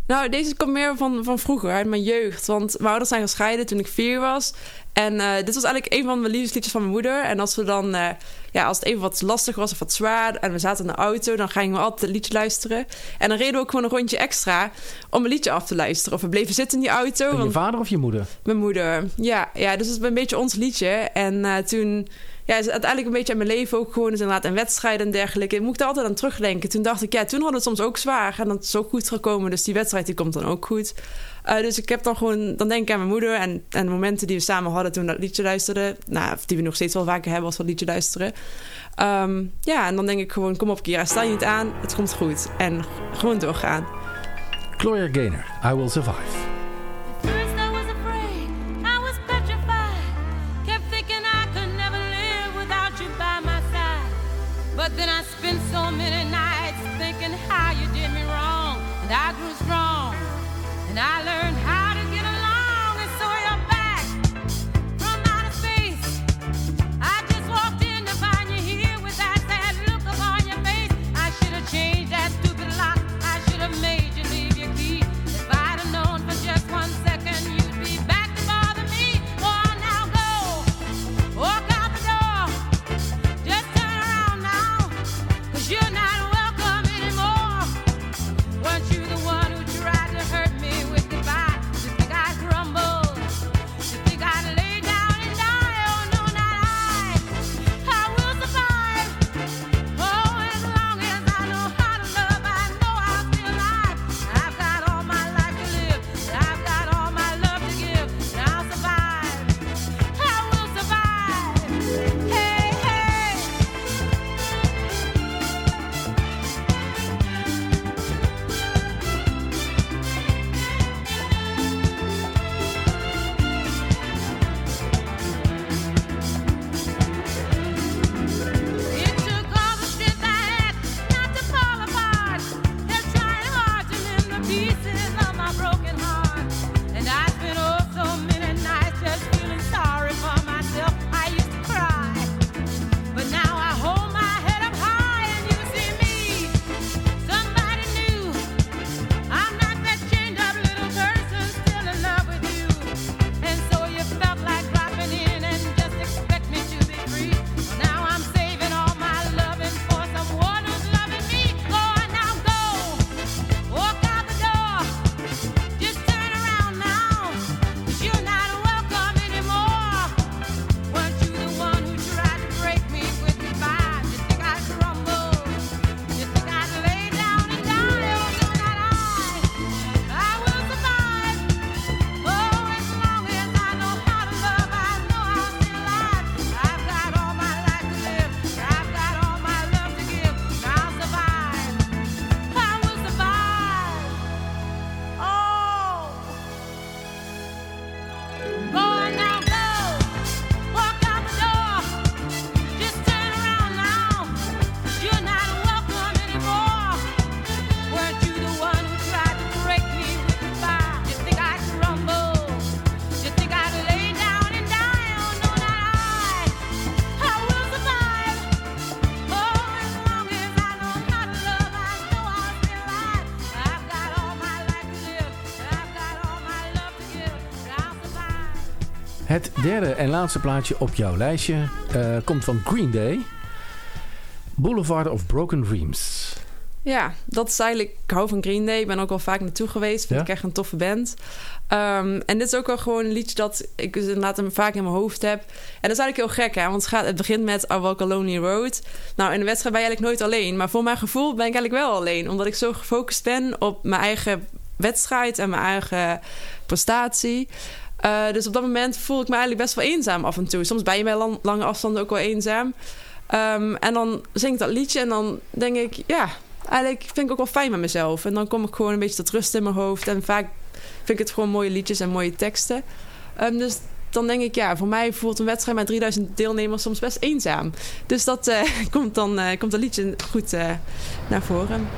Nou, deze komt meer van, van vroeger, uit mijn jeugd. Want mijn ouders zijn gescheiden toen ik vier was. En eh, dit was eigenlijk een van mijn liefdesliedjes van mijn moeder. En als we dan, eh, ja, als het even wat lastig was of wat zwaar... en we zaten in de auto, dan gingen we altijd het liedje luisteren. En dan reden we ook gewoon een rondje extra om een liedje af te luisteren. Of we bleven zitten in die auto. Je want- vader of je moeder? Mijn moeder. Ja, ja dus het is een beetje ons liedje. En eh, toen ja, is uiteindelijk een beetje aan mijn leven ook gewoon dus inderdaad in wedstrijden en dergelijke. Ik moet er altijd aan terugdenken. Toen dacht ik, ja, toen hadden we het soms ook zwaar. En dat is ook goed gekomen. Dus die wedstrijd die komt dan ook goed. Eh, dus ik heb dan gewoon, dan denk ik aan mijn moeder en, en de momenten die we samen hadden toen dat liedje luisterden. Nou, die we nog steeds wel vaker hebben als we dat liedje luisteren. Ehm, ja, en dan denk ik gewoon, kom op Kira, sta je niet aan. Het komt goed. En gewoon doorgaan. Gloria Gaynor, I Will Survive. Derde en laatste plaatje op jouw lijstje eh, komt van Green Day. Boulevard of Broken Dreams. Ja, dat is eigenlijk... Ik hou van Green Day. Ik ben ook al vaak naartoe geweest. Vind Ja? ik echt een toffe band. Ehm, en dit is ook wel gewoon een liedje dat ik dus inderdaad hem vaak in mijn hoofd heb. En dat is eigenlijk heel gek, hè? Want het, gaat, het begint met I Walk a Lonely Road. Nou, in de wedstrijd ben je eigenlijk nooit alleen. Maar voor mijn gevoel ben ik eigenlijk wel alleen. Omdat ik zo gefocust ben op mijn eigen wedstrijd en mijn eigen prestatie. Eh, dus op dat moment voel ik me eigenlijk best wel eenzaam af en toe. Soms ben je bij lang- lange afstanden ook wel eenzaam. Ehm, en dan zing ik dat liedje en dan denk ik, ja, eigenlijk vind ik ook wel fijn met mezelf. En dan kom ik gewoon een beetje tot rust in mijn hoofd. En vaak vind ik het gewoon mooie liedjes en mooie teksten. Ehm, dus dan denk ik, ja, voor mij voelt een wedstrijd met 3000 deelnemers soms best eenzaam. Dus dat eh, komt dan eh, komt dat liedje goed naar voren.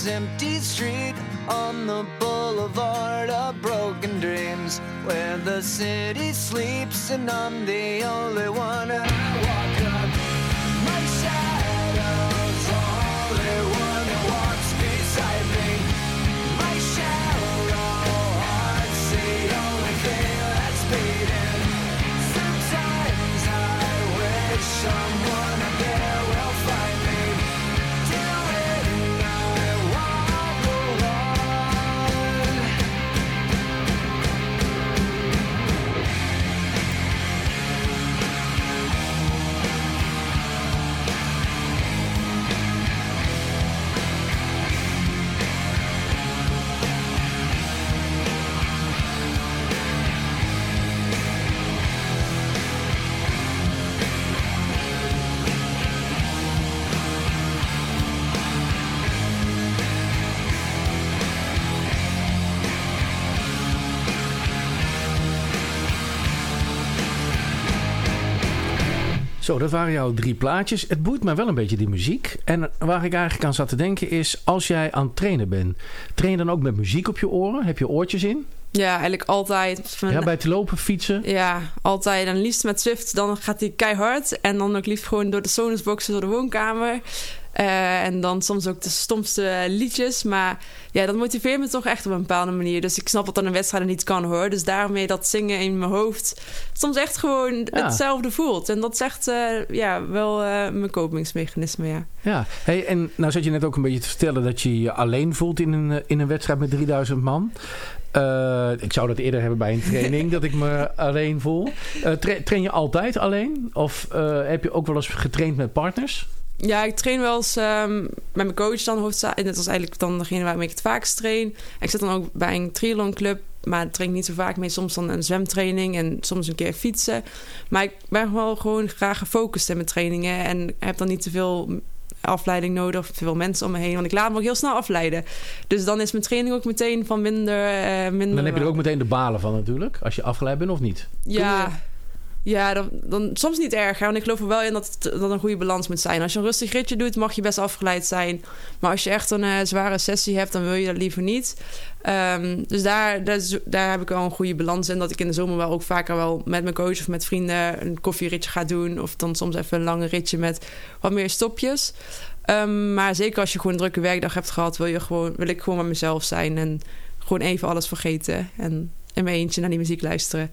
This empty street on the boulevard of broken dreams where the city Zo, dat waren jouw drie plaatjes. Het boeit mij wel een beetje die muziek. En waar ik eigenlijk aan zat te denken is... als jij aan het trainen bent... train je dan ook met muziek op je oren? Heb je oortjes in? Ja, eigenlijk altijd. Ja, bij het lopen, fietsen? Ja, altijd. En liefst met Swift, dan gaat hij keihard. En dan ook liefst gewoon door de Sonosboxen, door de woonkamer. Eh, en dan soms ook de stomste liedjes. Maar ja, dat motiveert me toch echt op een bepaalde manier. Dus ik snap dat dan een wedstrijd niet kan hoor. Dus daarmee dat zingen in mijn hoofd soms echt gewoon Ja. hetzelfde voelt. En dat is echt eh, ja, wel eh, mijn kopingsmechanisme, ja. Ja, hey, en nou zat je net ook een beetje te vertellen dat je je alleen voelt in een, in een wedstrijd met 3000 man. Ik zou dat eerder hebben bij een training, dat ik me alleen voel. Tra- train je altijd alleen? Of heb je ook wel eens getraind met partners? Ja, ik train wel eens ehm, met mijn coach dan hoofdzakelijk. Dat is eigenlijk dan degene waarmee ik het vaakst train. Ik zit dan ook bij een triathlonclub, maar daar train ik niet zo vaak mee. Soms dan een zwemtraining en soms een keer fietsen. Maar ik ben wel gewoon graag gefocust in mijn trainingen. En heb dan niet te veel afleiding nodig of te veel mensen om me heen. Want ik laat me ook heel snel afleiden. Dus dan is mijn training ook meteen van minder... eh, minder Dan heb je er ook meteen de balen van natuurlijk, als je afgeleid bent of niet. ja, ja dan, dan soms niet erg. hè, Want ik geloof er wel in dat dat een goede balans moet zijn. Als je een rustig ritje doet, mag je best afgeleid zijn. Maar als je echt een eh, zware sessie hebt, dan wil je dat liever niet. Ehm, dus daar, daar, daar heb ik wel een goede balans in. Dat ik in de zomer wel ook vaker wel met mijn coach of met vrienden een koffieritje ga doen. Of dan soms even een lange ritje met wat meer stopjes. Ehm, maar zeker als je gewoon een drukke werkdag hebt gehad, wil, je gewoon, wil ik gewoon met mezelf zijn. En gewoon even alles vergeten. En in mijn eentje naar die muziek luisteren.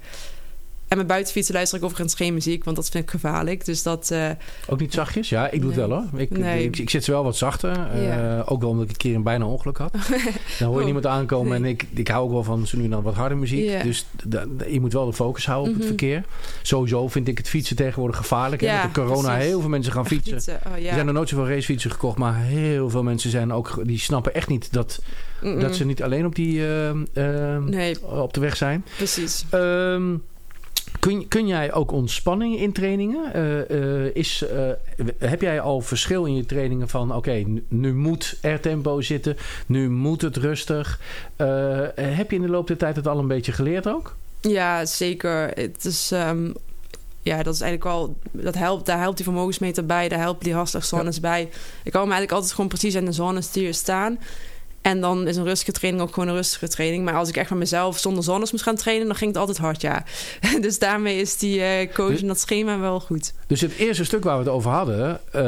En met buitenfietsen luister ik overigens geen muziek, want dat vind ik gevaarlijk. Dus dat... eh, Ook niet zachtjes? Ja, ik doe het wel hoor. Ik, Nee. ik, ik zit ze wel wat zachter. eh, ook wel omdat ik een keer een bijna ongeluk had. Dan hoor je Oh, niemand aankomen. nee. En ik, ik hou ook wel van zo nu en dan wat harde muziek. Ja. Dus je moet wel de focus houden op het Mhm. verkeer. Sowieso vind ik het fietsen tegenwoordig gevaarlijk. Ja, Met de corona precies. heel veel mensen gaan fietsen. fietsen, oh. Er zijn er nooit zoveel racefietsen gekocht. Maar heel veel mensen zijn ook, die snappen echt niet dat, dat ze niet alleen op, die, eh, eh, Nee, op de weg zijn. precies. Ehm, kun, kun jij ook ontspanning in trainingen? Eh, eh, is, eh, heb jij al verschil in je trainingen van... oké, nu- nu moet er tempo zitten, nu moet het rustig. Heb je in de loop der tijd het al een beetje geleerd ook? Ja, zeker. Het is... ehm, ja, dat is eigenlijk wel... Dat helpt, daar helpt die vermogensmeter bij. Daar helpen die hartslagzones bij. Ik hou me eigenlijk altijd gewoon precies in de zones die er staan. En dan is een rustige training ook gewoon een rustige training. Maar als ik echt met mezelf zonder zones moest gaan trainen... dan ging het altijd hard, ja. dus daarmee is die eh, coach en dat schema wel goed. Dus het eerste stuk waar we het over hadden... eh,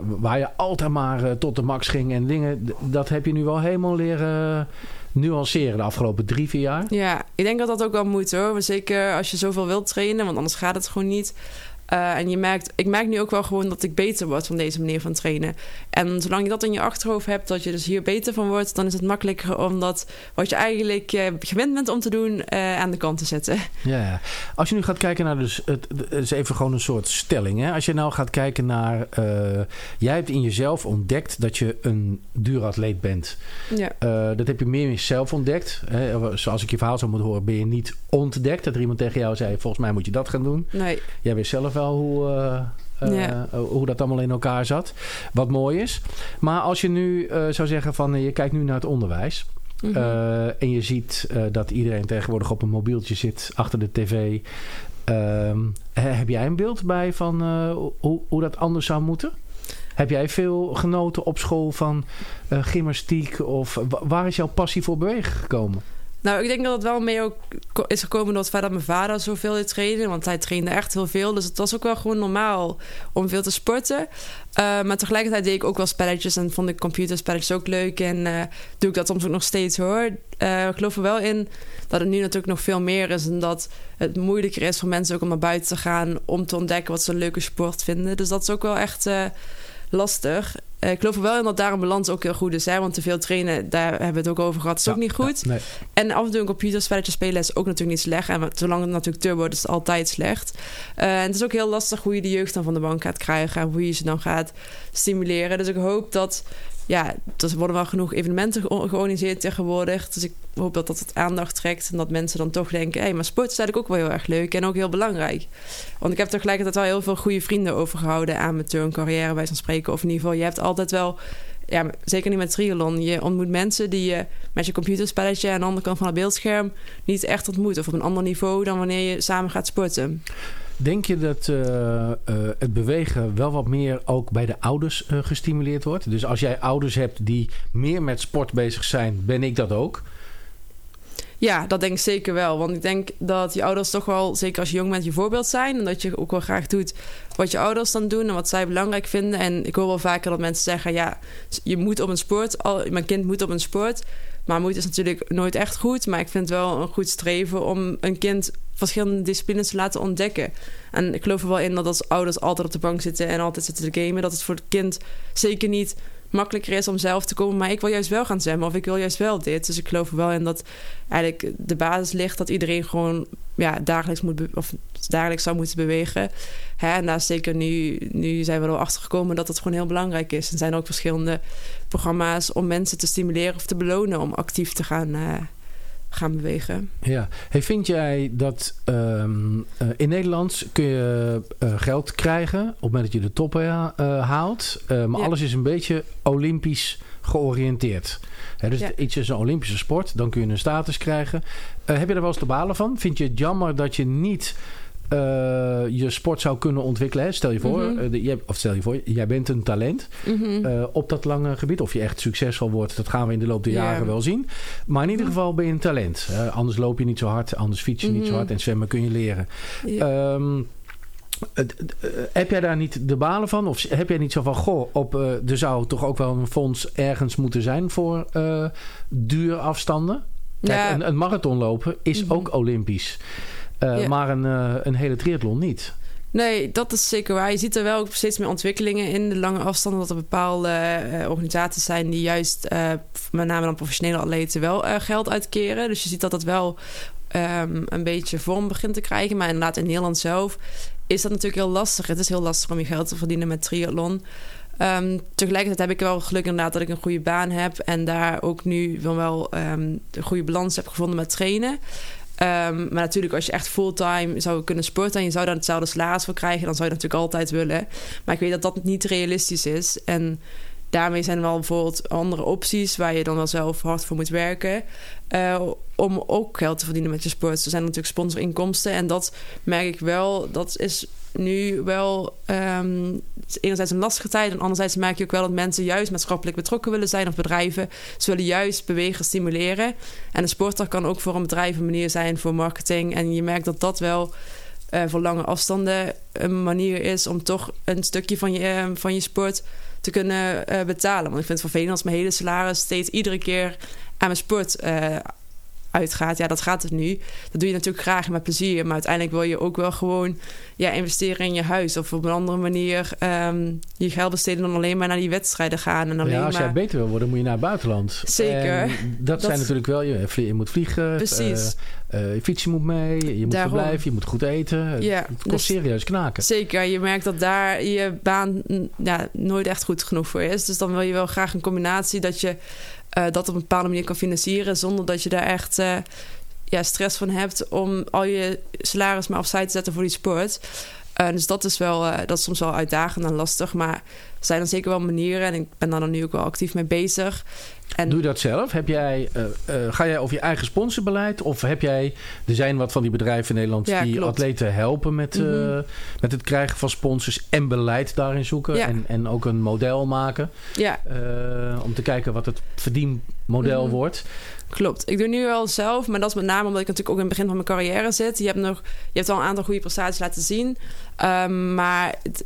waar je altijd maar eh, tot de max ging en dingen... dat heb je nu wel helemaal leren nuanceren de afgelopen drie, vier jaar. Ja, ik denk dat dat ook wel moet hoor. Maar Zeker als je zoveel wilt trainen, want anders gaat het gewoon niet. Eh, en je merkt, ik merk nu ook wel gewoon dat ik beter word van deze manier van trainen. En zolang je dat in je achterhoofd hebt, dat je dus hier beter van wordt, dan is het makkelijker om dat wat je eigenlijk eh, gewend bent om te doen, eh, aan de kant te zetten. Ja, ja. Als je nu gaat kijken naar dus het, het is even gewoon een soort stelling. Hè? Als je nou gaat kijken naar, jij hebt in jezelf ontdekt dat je een duuratleet bent. Ja. Dat heb je meer in zelf ontdekt. Hè? Zoals ik je verhaal zou moeten horen, ben je niet ontdekt. Dat er iemand tegen jou zei, volgens mij moet je dat gaan doen. Nee, Jij wist zelf wel hoe, eh, eh, Ja. hoe dat allemaal in elkaar zat. Wat mooi is. Maar als je nu eh, zou zeggen van, eh, je kijkt nu naar het onderwijs. Mhm. Eh, en je ziet eh, dat iedereen tegenwoordig op een mobieltje zit achter de tv. Ehm, he- heb jij een beeld bij van eh, hoe, hoe dat anders zou moeten? Heb jij veel genoten op school van eh, gymnastiek? Of wa- waar is jouw passie voor bewegen gekomen? Nou, ik denk dat het wel mee ook is gekomen dat mijn vader zoveel deed trainen. Want hij trainde echt heel veel. Dus het was ook wel gewoon normaal om veel te sporten. Eh, maar tegelijkertijd deed ik ook wel spelletjes en vond ik computerspelletjes ook leuk. En eh, doe ik dat soms ook nog steeds hoor. Eh, ik geloof er wel in dat het nu natuurlijk nog veel meer is. En dat het moeilijker is voor mensen ook om naar buiten te gaan. Om te ontdekken wat ze een leuke sport vinden. Dus dat is ook wel echt lastig. Eh, ik geloof er wel in dat daar een balans ook heel goed is. Hè? Want te veel trainen, daar hebben we het ook over gehad. is ook niet goed. Ja, nee. En af en toe een computerspelletje spelen is ook natuurlijk niet slecht. En zolang het natuurlijk turbo is het altijd slecht. Eh, en het is ook heel lastig hoe je de jeugd dan van de bank gaat krijgen. En hoe je ze dan gaat stimuleren. Dus ik hoop dat... Ja, er worden wel genoeg evenementen ge- georganiseerd tegenwoordig. Dus ik hoop dat dat het aandacht trekt. En dat mensen dan toch denken... hé, maar sport is eigenlijk ook wel heel erg leuk. En ook heel belangrijk. Want ik heb tegelijkertijd wel heel veel goede vrienden overgehouden... aan mijn turncarrière, bij zo'n spreken. Of in ieder geval, je hebt altijd wel ja, zeker niet met triathlon. Je ontmoet mensen die je met je computerspelletje aan de andere kant van het beeldscherm niet echt ontmoet. Of op een ander niveau dan wanneer je samen gaat sporten. Denk je dat eh, eh, het bewegen wel wat meer ook bij de ouders eh, gestimuleerd wordt? Dus als jij ouders hebt die meer met sport bezig zijn, ben ik dat ook? Ja, dat denk ik zeker wel. Want ik denk dat je ouders toch wel, zeker als je jong bent, je voorbeeld zijn. En dat je ook wel graag doet wat je ouders dan doen en wat zij belangrijk vinden. En ik hoor wel vaker dat mensen zeggen: ja, je moet op een sport, al, mijn kind moet op een sport. Maar moet is natuurlijk nooit echt goed. Maar ik vind het wel een goed streven om een kind verschillende disciplines te laten ontdekken. En ik geloof er wel in dat als ouders altijd op de bank zitten en altijd zitten te gamen, dat het voor het kind zeker niet makkelijker is om zelf te komen. Maar ik wil juist wel gaan zwemmen of ik wil juist wel dit. Dus ik geloof er wel in dat eigenlijk de basis ligt dat iedereen gewoon ja, dagelijks moet of dagelijks zou moeten bewegen. Hè, en daar zeker nu, nu zijn we er achter gekomen dat het gewoon heel belangrijk is. Er zijn ook verschillende programma's om mensen te stimuleren of te belonen om actief te gaan, eh, gaan bewegen. Ja. Hey, vind jij dat ehm, eh, in Nederland kun je eh, geld krijgen op het moment dat je de toppen haalt, maar Ja. alles is een beetje olympisch georiënteerd. Dus Ja. iets is een Olympische sport, dan kun je een status krijgen. Eh, heb je er wel eens de balen van? Vind je het jammer dat je niet eh, je sport zou kunnen ontwikkelen? Hè? Stel je voor, Mhm. eh, de- of stel je voor, jij bent een talent Mhm. op dat lange gebied. Of je echt succesvol wordt, dat gaan we in de loop der Ja. jaren wel zien. Maar in ieder geval ben je een talent. Anders loop je niet zo hard, anders fiets je niet zo Mhm. hard en zwemmen kun je leren. Ja. Ehm, eh, heb jij daar niet de balen van? Of heb jij niet zo van, goh, op, eh, er zou toch ook wel een fonds ergens moeten zijn voor eh duurafstanden? Kijk, Ja. een, een marathon lopen is Mhm. ook olympisch. Eh, Ja. Maar een, eh, een hele triathlon niet. Nee, dat is zeker waar. Je ziet er wel ook steeds meer ontwikkelingen in de lange afstanden. Dat er bepaalde eh, organisaties zijn die juist, eh, met name dan professionele atleten, wel eh, geld uitkeren. Dus je ziet dat dat wel ehm, een beetje vorm begint te krijgen. Maar inderdaad, in Nederland zelf is dat natuurlijk heel lastig. Het is heel lastig om je geld te verdienen met triathlon. Ehm, tegelijkertijd heb ik wel geluk inderdaad dat ik een goede baan heb. En daar ook nu wel, wel ehm, een goede balans heb gevonden met trainen. Ehm, maar natuurlijk, als je echt fulltime zou kunnen sporten en je zou daar hetzelfde salaris voor krijgen, dan zou je dat natuurlijk altijd willen. Maar ik weet dat dat niet realistisch is. En daarmee zijn er wel bijvoorbeeld andere opties waar je dan wel zelf hard voor moet werken. eh, om ook geld te verdienen met je sport. Er zijn natuurlijk sponsorinkomsten. En dat merk ik wel, dat is nu wel ehm, enerzijds een lastige tijd. En anderzijds merk je ook wel dat mensen juist maatschappelijk betrokken willen zijn. Of bedrijven. Ze willen juist bewegen stimuleren. En een sportdag kan ook voor een bedrijf een manier zijn voor marketing. En je merkt dat dat wel eh, voor lange afstanden een manier is om toch een stukje van je, eh, van je sport te kunnen eh, betalen. Want ik vind het vervelend mijn hele salaris steeds iedere keer aan mijn sport eh, uitgaat. Ja, dat gaat het nu. Dat doe je natuurlijk graag met plezier. Maar uiteindelijk wil je ook wel gewoon ja, investeren in je huis. Of op een andere manier ehm, je geld besteden dan alleen maar naar die wedstrijden gaan. En alleen Ja, als maar... jij beter wil worden, moet je naar het buitenland. Zeker. En dat, Dat- zijn natuurlijk wel, je, je moet vliegen, Precies. eh, eh, je fietsen moet mee, je moet Daarom. verblijven, je moet goed eten. Ja, het kost dus- serieus knaken. Zeker, je merkt dat daar je baan ja, nooit echt goed genoeg voor is. Dus dan wil je wel graag een combinatie dat je eh, dat op een bepaalde manier kan financieren... zonder dat je daar echt eh, ja, stress van hebt om al je salaris maar opzij te zetten voor die sport. Eh, dus dat is, wel, dat is soms wel uitdagend en lastig. Maar er zijn er zeker wel manieren en ik ben daar dan nu ook wel actief mee bezig. En Doe je dat zelf? Heb jij, eh, eh, ga jij over je eigen sponsorbeleid? Of heb jij, er zijn wat van die bedrijven in Nederland Ja, die klopt. atleten helpen met, eh, Mhm. met het krijgen van sponsors en beleid daarin zoeken. Ja. En, en ook een model maken. ja, eh, om te kijken wat het verdienmodel Mhm. wordt. Klopt. Ik doe nu wel zelf, maar dat is met name omdat ik natuurlijk ook in het begin van mijn carrière zit. Je hebt nog, je hebt al een aantal goede prestaties laten zien, Ehm, maar het-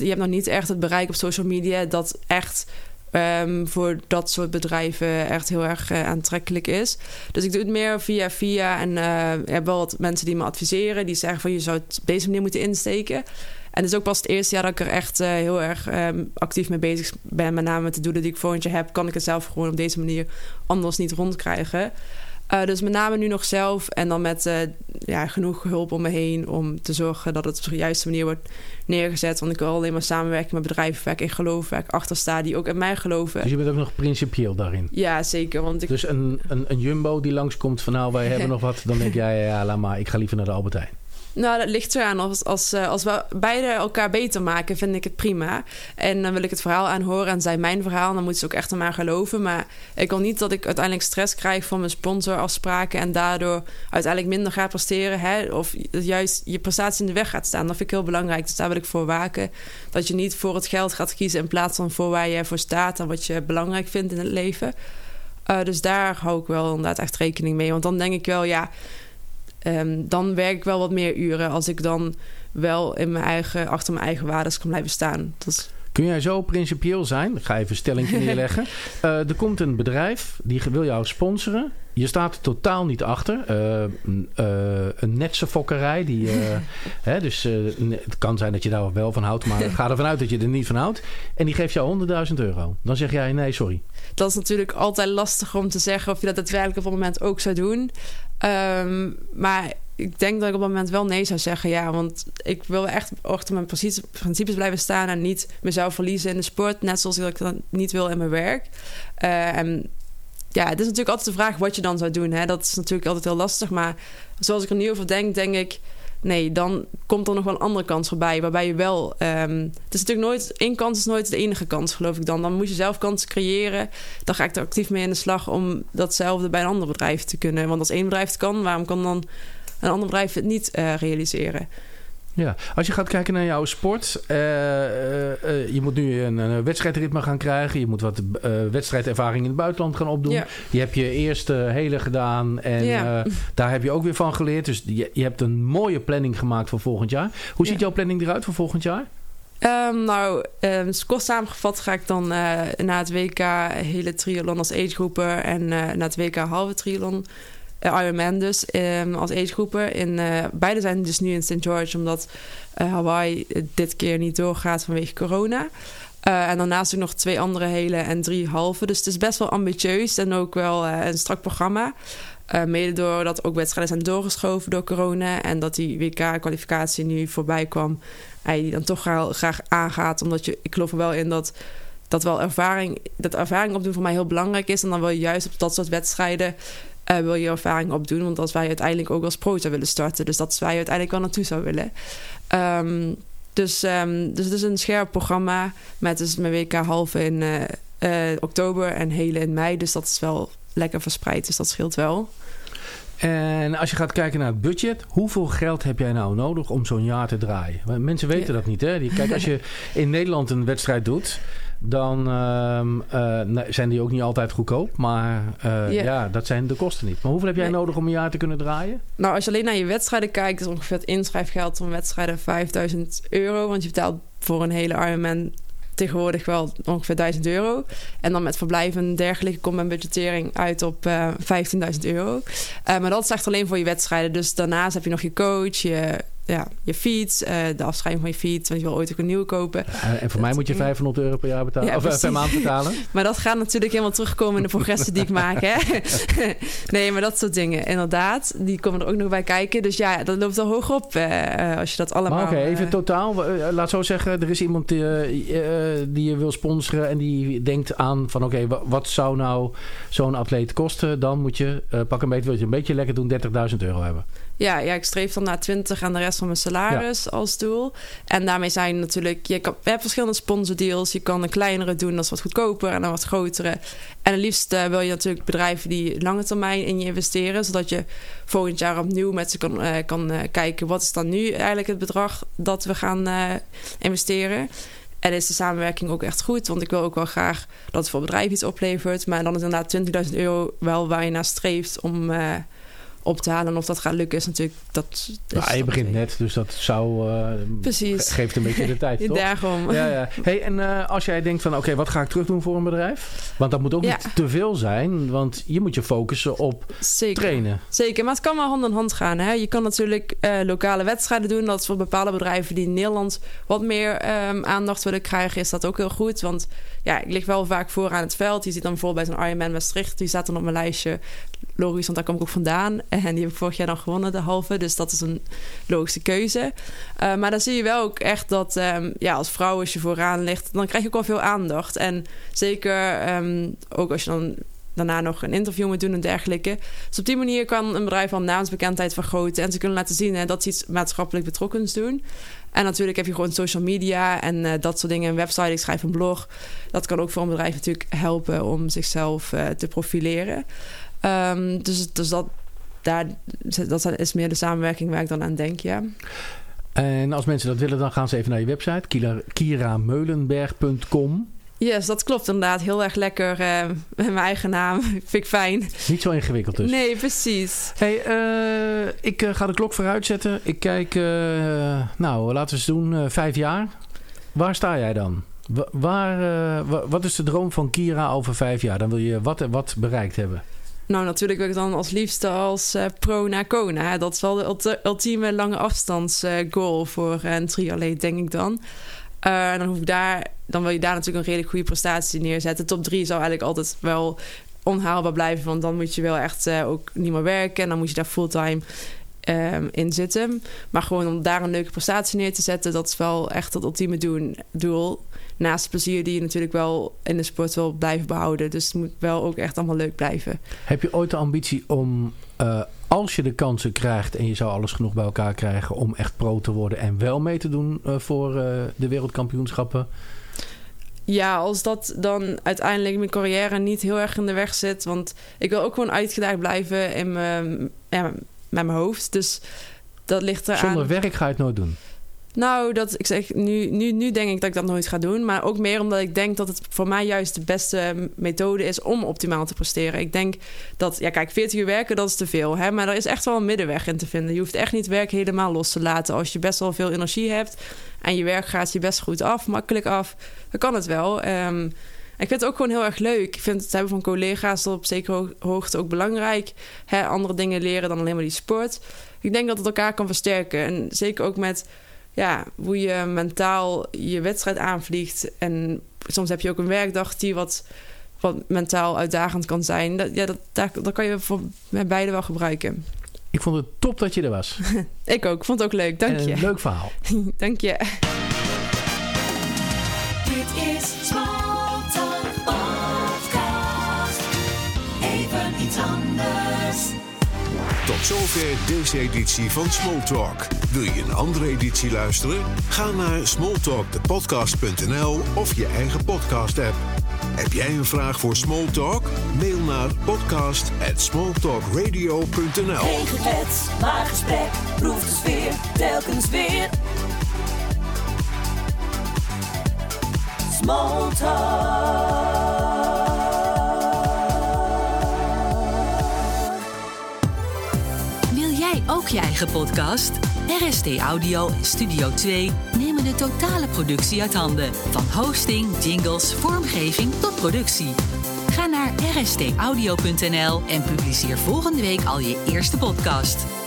je hebt nog niet echt het bereik op social media dat echt ehm, voor dat soort bedrijven echt heel erg eh, aantrekkelijk is. Dus ik doe het meer via via en ik heb wel wat mensen die me adviseren, die zeggen van je zou het op deze manier moeten insteken. En het is ook pas het eerste jaar dat ik er echt eh, heel erg ehm, actief mee bezig ben. Met name met de doelen die ik volgend jaar heb, kan ik het zelf gewoon op deze manier anders niet rondkrijgen. Eh, dus met name nu nog zelf en dan met ja, genoeg hulp om me heen om te zorgen dat het op de juiste manier wordt neergezet. Want ik wil alleen maar samenwerken met bedrijven waar ik in geloof, waar ik achter sta, die ook in mij geloven. Dus je bent ook nog principieel daarin. Ja, zeker. Want ik, Dus een, een, een jumbo die langskomt van nou wij hebben nog wat. Dan denk jij ja laat maar ik ga liever naar de Albert Heijn. Nou, dat ligt eraan. Als, als, eh, als we beide elkaar beter maken, vind ik het prima. En dan wil ik het verhaal aanhoren en zij mijn verhaal. Dan moeten ze ook echt aan geloven. Maar ik wil niet dat ik uiteindelijk stress krijg van mijn sponsorafspraken... en daardoor uiteindelijk minder ga presteren. Hè? Of juist je prestatie in de weg gaat staan. Dat vind ik heel belangrijk. Dus daar wil ik voor waken. Dat je niet voor het geld gaat kiezen... in plaats van voor waar je voor staat... en wat je belangrijk vindt in het leven. Uh, dus daar hou ik wel inderdaad echt rekening mee. Want dan denk ik wel, ja Um, dan werk ik wel wat meer uren als ik dan wel in mijn eigen, achter mijn eigen waardes kan blijven staan. Dat. Kun jij zo principieel zijn? Ik ga even een stelling neerleggen. uh, er komt een bedrijf die wil jou sponsoren. Je staat er totaal niet achter. Uh, uh, een netse fokkerij. Die, hè, dus het kan zijn dat je daar wel van houdt. Maar ga ervan uit dat je er niet van houdt. En die geeft jou 100.000 euro. Dan zeg jij nee, sorry. Dat is natuurlijk altijd lastig om te zeggen of je dat daadwerkelijk op het moment ook zou doen. Um, maar ik denk dat ik op het moment wel nee zou zeggen. Ja, want ik wil echt achter mijn principes blijven staan en niet mezelf verliezen in de sport. Net zoals ik dat niet wil in mijn werk. Uh, en ja, het is natuurlijk altijd de vraag wat je dan zou doen. Hè? Dat is natuurlijk altijd heel lastig. Maar zoals ik er nu over denk, denk ik Nee, dan komt er nog wel een andere kans voorbij. Waarbij je wel. Um, het is natuurlijk nooit. één kans is nooit de enige kans, geloof ik dan. Dan moet je zelf kansen creëren. Dan ga ik er actief mee in de slag om datzelfde bij een ander bedrijf te kunnen. Want als één bedrijf het kan, waarom kan dan een ander bedrijf het niet uh, realiseren? Ja, als je gaat kijken naar jouw sport, uh, uh, je moet nu een, een, wedstrijdritme gaan krijgen. Je moet wat wedstrijdervaring in het buitenland gaan opdoen. Ja. Je hebt je eerste hele gedaan en ja. daar heb je ook weer van geleerd. Dus je, je, hebt een mooie planning gemaakt voor volgend jaar. Hoe ziet jouw planning eruit voor volgend jaar? Um, nou, um, kort samengevat ga ik dan na het WK hele triathlon als agegroeper en na het WK halve triathlon uh, Ironman dus, um, als agegroepen. Uh, beide zijn dus nu in St. George, omdat uh, Hawaii dit keer niet doorgaat vanwege corona. en daarnaast ook nog twee andere hele en drie halve. Dus het is best wel ambitieus en ook wel een strak programma. mede doordat ook wedstrijden zijn doorgeschoven door corona. En dat die WK-kwalificatie nu voorbij kwam. Hij die dan toch graag, graag aangaat. Omdat je, ik geloof er wel in dat dat wel ervaring, dat ervaring opdoen voor mij heel belangrijk is. En dan wil je juist op dat soort wedstrijden uh, wil je ervaring opdoen. Want als wij uiteindelijk ook als pro zou willen starten. Dus dat is waar je uiteindelijk wel naartoe zou willen. Um, dus, um, dus het is een scherp programma. Met dus mijn WK halve in uh, uh, oktober en hele in mei. Dus dat is wel lekker verspreid. Dus dat scheelt wel. En als je gaat kijken naar het budget, hoeveel geld heb jij nou nodig om zo'n jaar te draaien? Mensen weten ja. dat niet. Hè? Kijk, als je in Nederland een wedstrijd doet, dan uh, zijn die ook niet altijd goedkoop. Maar uh, yeah. ja, dat zijn de kosten niet. Maar hoeveel heb jij nee. nodig om een jaar te kunnen draaien? Nou, als je alleen naar je wedstrijden kijkt, is ongeveer het inschrijfgeld van wedstrijden 5000 euro. Want je betaalt voor een hele Ironman tegenwoordig wel ongeveer 1000 euro. En dan met verblijf en dergelijke komt mijn budgettering uit op uh, 15.000 euro. Uh, maar dat is echt alleen voor je wedstrijden. Dus daarnaast heb je nog je coach, je ja, je fiets, uh, de afschrijving van je fiets, want je wil ooit ook een nieuwe kopen. Ja, en voor mij moet je 500 euro per jaar betalen, ja, of precies. per maand betalen. maar dat gaat natuurlijk helemaal terugkomen in de progressie die ik maak. Hè? nee, maar dat soort dingen, inderdaad, die komen er ook nog bij kijken. Dus ja, dat loopt al hoog op uh, als je dat allemaal... Oké, okay, even totaal. laat zo zeggen, er is iemand die, die je wil sponsoren en die denkt aan van oké, okay, wat zou nou zo'n atleet kosten? Dan moet je, pak een beetje, wil je een beetje lekker doen, 30.000 euro hebben. Ja, ja, ik streef dan naar 20 en de rest van mijn salaris ja. als doel. En daarmee zijn natuurlijk, je, kan, je hebt verschillende sponsordeals. Je kan een kleinere doen, dat is wat goedkoper, en dan wat grotere. En het liefst uh, wil je natuurlijk bedrijven die lange termijn in je investeren, zodat je volgend jaar opnieuw met ze kan, uh, kan uh, kijken wat is dan nu eigenlijk het bedrag dat we gaan investeren. En is de samenwerking ook echt goed? Want ik wil ook wel graag dat het voor bedrijf iets oplevert. Maar dan is inderdaad 20.000 euro wel waar je naar streeft om op te halen. En of dat gaat lukken is natuurlijk... Dat, nou, je begint net, dus dat zou... Uh, Precies. Geeft een beetje de tijd, toch? Daarom. Ja, ja. Hey, en uh, als jij denkt van... Oké, wat ga ik terug doen voor een bedrijf? Want dat moet ook ja. niet te veel zijn. Want je moet je focussen op Zeker. trainen. Zeker, maar het kan wel hand in hand gaan. Hè? Je kan natuurlijk uh, lokale wedstrijden doen. Dat is voor bepaalde bedrijven die in Nederland... wat meer um, aandacht willen krijgen... is dat ook heel goed. Want ja, ik lig wel vaak voor aan het veld. Je ziet dan bijvoorbeeld bij zo'n Ironman Maastricht... die staat dan op mijn lijstje. Logisch, want daar kom ik ook vandaan. En die heb ik vorig jaar dan gewonnen, de halve. Dus dat is een logische keuze. Uh, maar dan zie je wel ook echt dat um, ja, als vrouw, als je vooraan ligt, dan krijg je ook wel veel aandacht. En zeker um, ook als je dan daarna nog een interview moet doen en dergelijke. Dus op die manier kan een bedrijf al naamsbekendheid vergroten en ze kunnen laten zien dat ze iets maatschappelijk betrokkens doen. En natuurlijk heb je gewoon social media en eh, dat soort dingen. Een website, ik schrijf een blog. Dat kan ook voor een bedrijf natuurlijk helpen om zichzelf eh, te profileren. Ehm, dus, dus dat, daar, dat is meer de samenwerking waar ik dan aan denk, ja. En als mensen dat willen, dan gaan ze even naar je website, kira- kirameulenberg.com. Yes, dat klopt inderdaad. Heel erg lekker eh, met mijn eigen naam. Vind ik fijn. Niet zo ingewikkeld dus. Nee, precies. Hey, eh, ik eh, ga de klok vooruit zetten. Ik kijk, nou, laten we eens doen, vijf jaar. Waar sta jij dan? Wa- waar, wa- wat is de droom van Kira over vijf jaar? Dan wil je wat, wat bereikt hebben. Nou, natuurlijk wil ik dan als liefste als eh, pro naar Kona. Dat is wel de ulti- ultieme lange afstands eh, goal voor een triatleet, denk ik dan. Eh, dan, hoef ik daar, dan wil je daar natuurlijk een redelijk goede prestatie neerzetten. Top 3 zou eigenlijk altijd wel onhaalbaar blijven. Want dan moet je wel echt eh, ook niet meer werken. En dan moet je daar fulltime ehm, in zitten. Maar gewoon om daar een leuke prestatie neer te zetten... dat is wel echt het ultieme doen, doel. Naast het plezier die je natuurlijk wel in de sport wil blijven behouden. Dus het moet wel ook echt allemaal leuk blijven. Heb je ooit de ambitie om, eh, als je de kansen krijgt en je zou alles genoeg bij elkaar krijgen om echt pro te worden en wel mee te doen eh, voor eh, de wereldkampioenschappen? Ja, als dat dan uiteindelijk mijn carrière niet heel erg in de weg zit. Want ik wil ook gewoon uitgedaagd blijven in mijn, ja, met mijn hoofd. Dus dat ligt eraan. Zonder werk ga je het nooit doen. Nou, dat, ik zeg, nu, nu, nu denk ik dat ik dat nooit ga doen. Maar ook meer omdat ik denk dat het voor mij juist de beste methode is om optimaal te presteren. Ik denk dat, ja, kijk, 40 uur werken, dat is te veel. Hè? Maar er is echt wel een middenweg in te vinden. Je hoeft echt niet werk helemaal los te laten. Als je best wel veel energie hebt en je werk gaat je best goed af, makkelijk af, dan kan het wel. Ehm, ik vind het ook gewoon heel erg leuk. Ik vind het hebben van collega's op zekere ho- hoogte ook belangrijk. Hè, andere dingen leren dan alleen maar die sport. Ik denk dat het elkaar kan versterken. En zeker ook met ja, hoe je mentaal je wedstrijd aanvliegt. En soms heb je ook een werkdag die wat, wat mentaal uitdagend kan zijn. Dat, ja, dat, daar, dat kan je voor met beide wel gebruiken. Ik vond het top dat je er was. Ik ook. Ik vond het ook leuk. Dank En je. Leuk verhaal. Dank je. Zover deze editie van Smalltalk. Wil je een andere editie luisteren? Ga naar smalltalkthepodcast.nl of je eigen podcast-app. Heb jij een vraag voor Smalltalk? Mail naar podcast@smalltalkradio.nl. Geen geklets, maar gesprek. Proef de sfeer, telkens weer. Small ook je eigen podcast? RST Audio en Studio 2 nemen de totale productie uit handen. Van hosting, jingles, vormgeving tot productie. Ga naar rstaudio.nl en publiceer volgende week al je eerste podcast.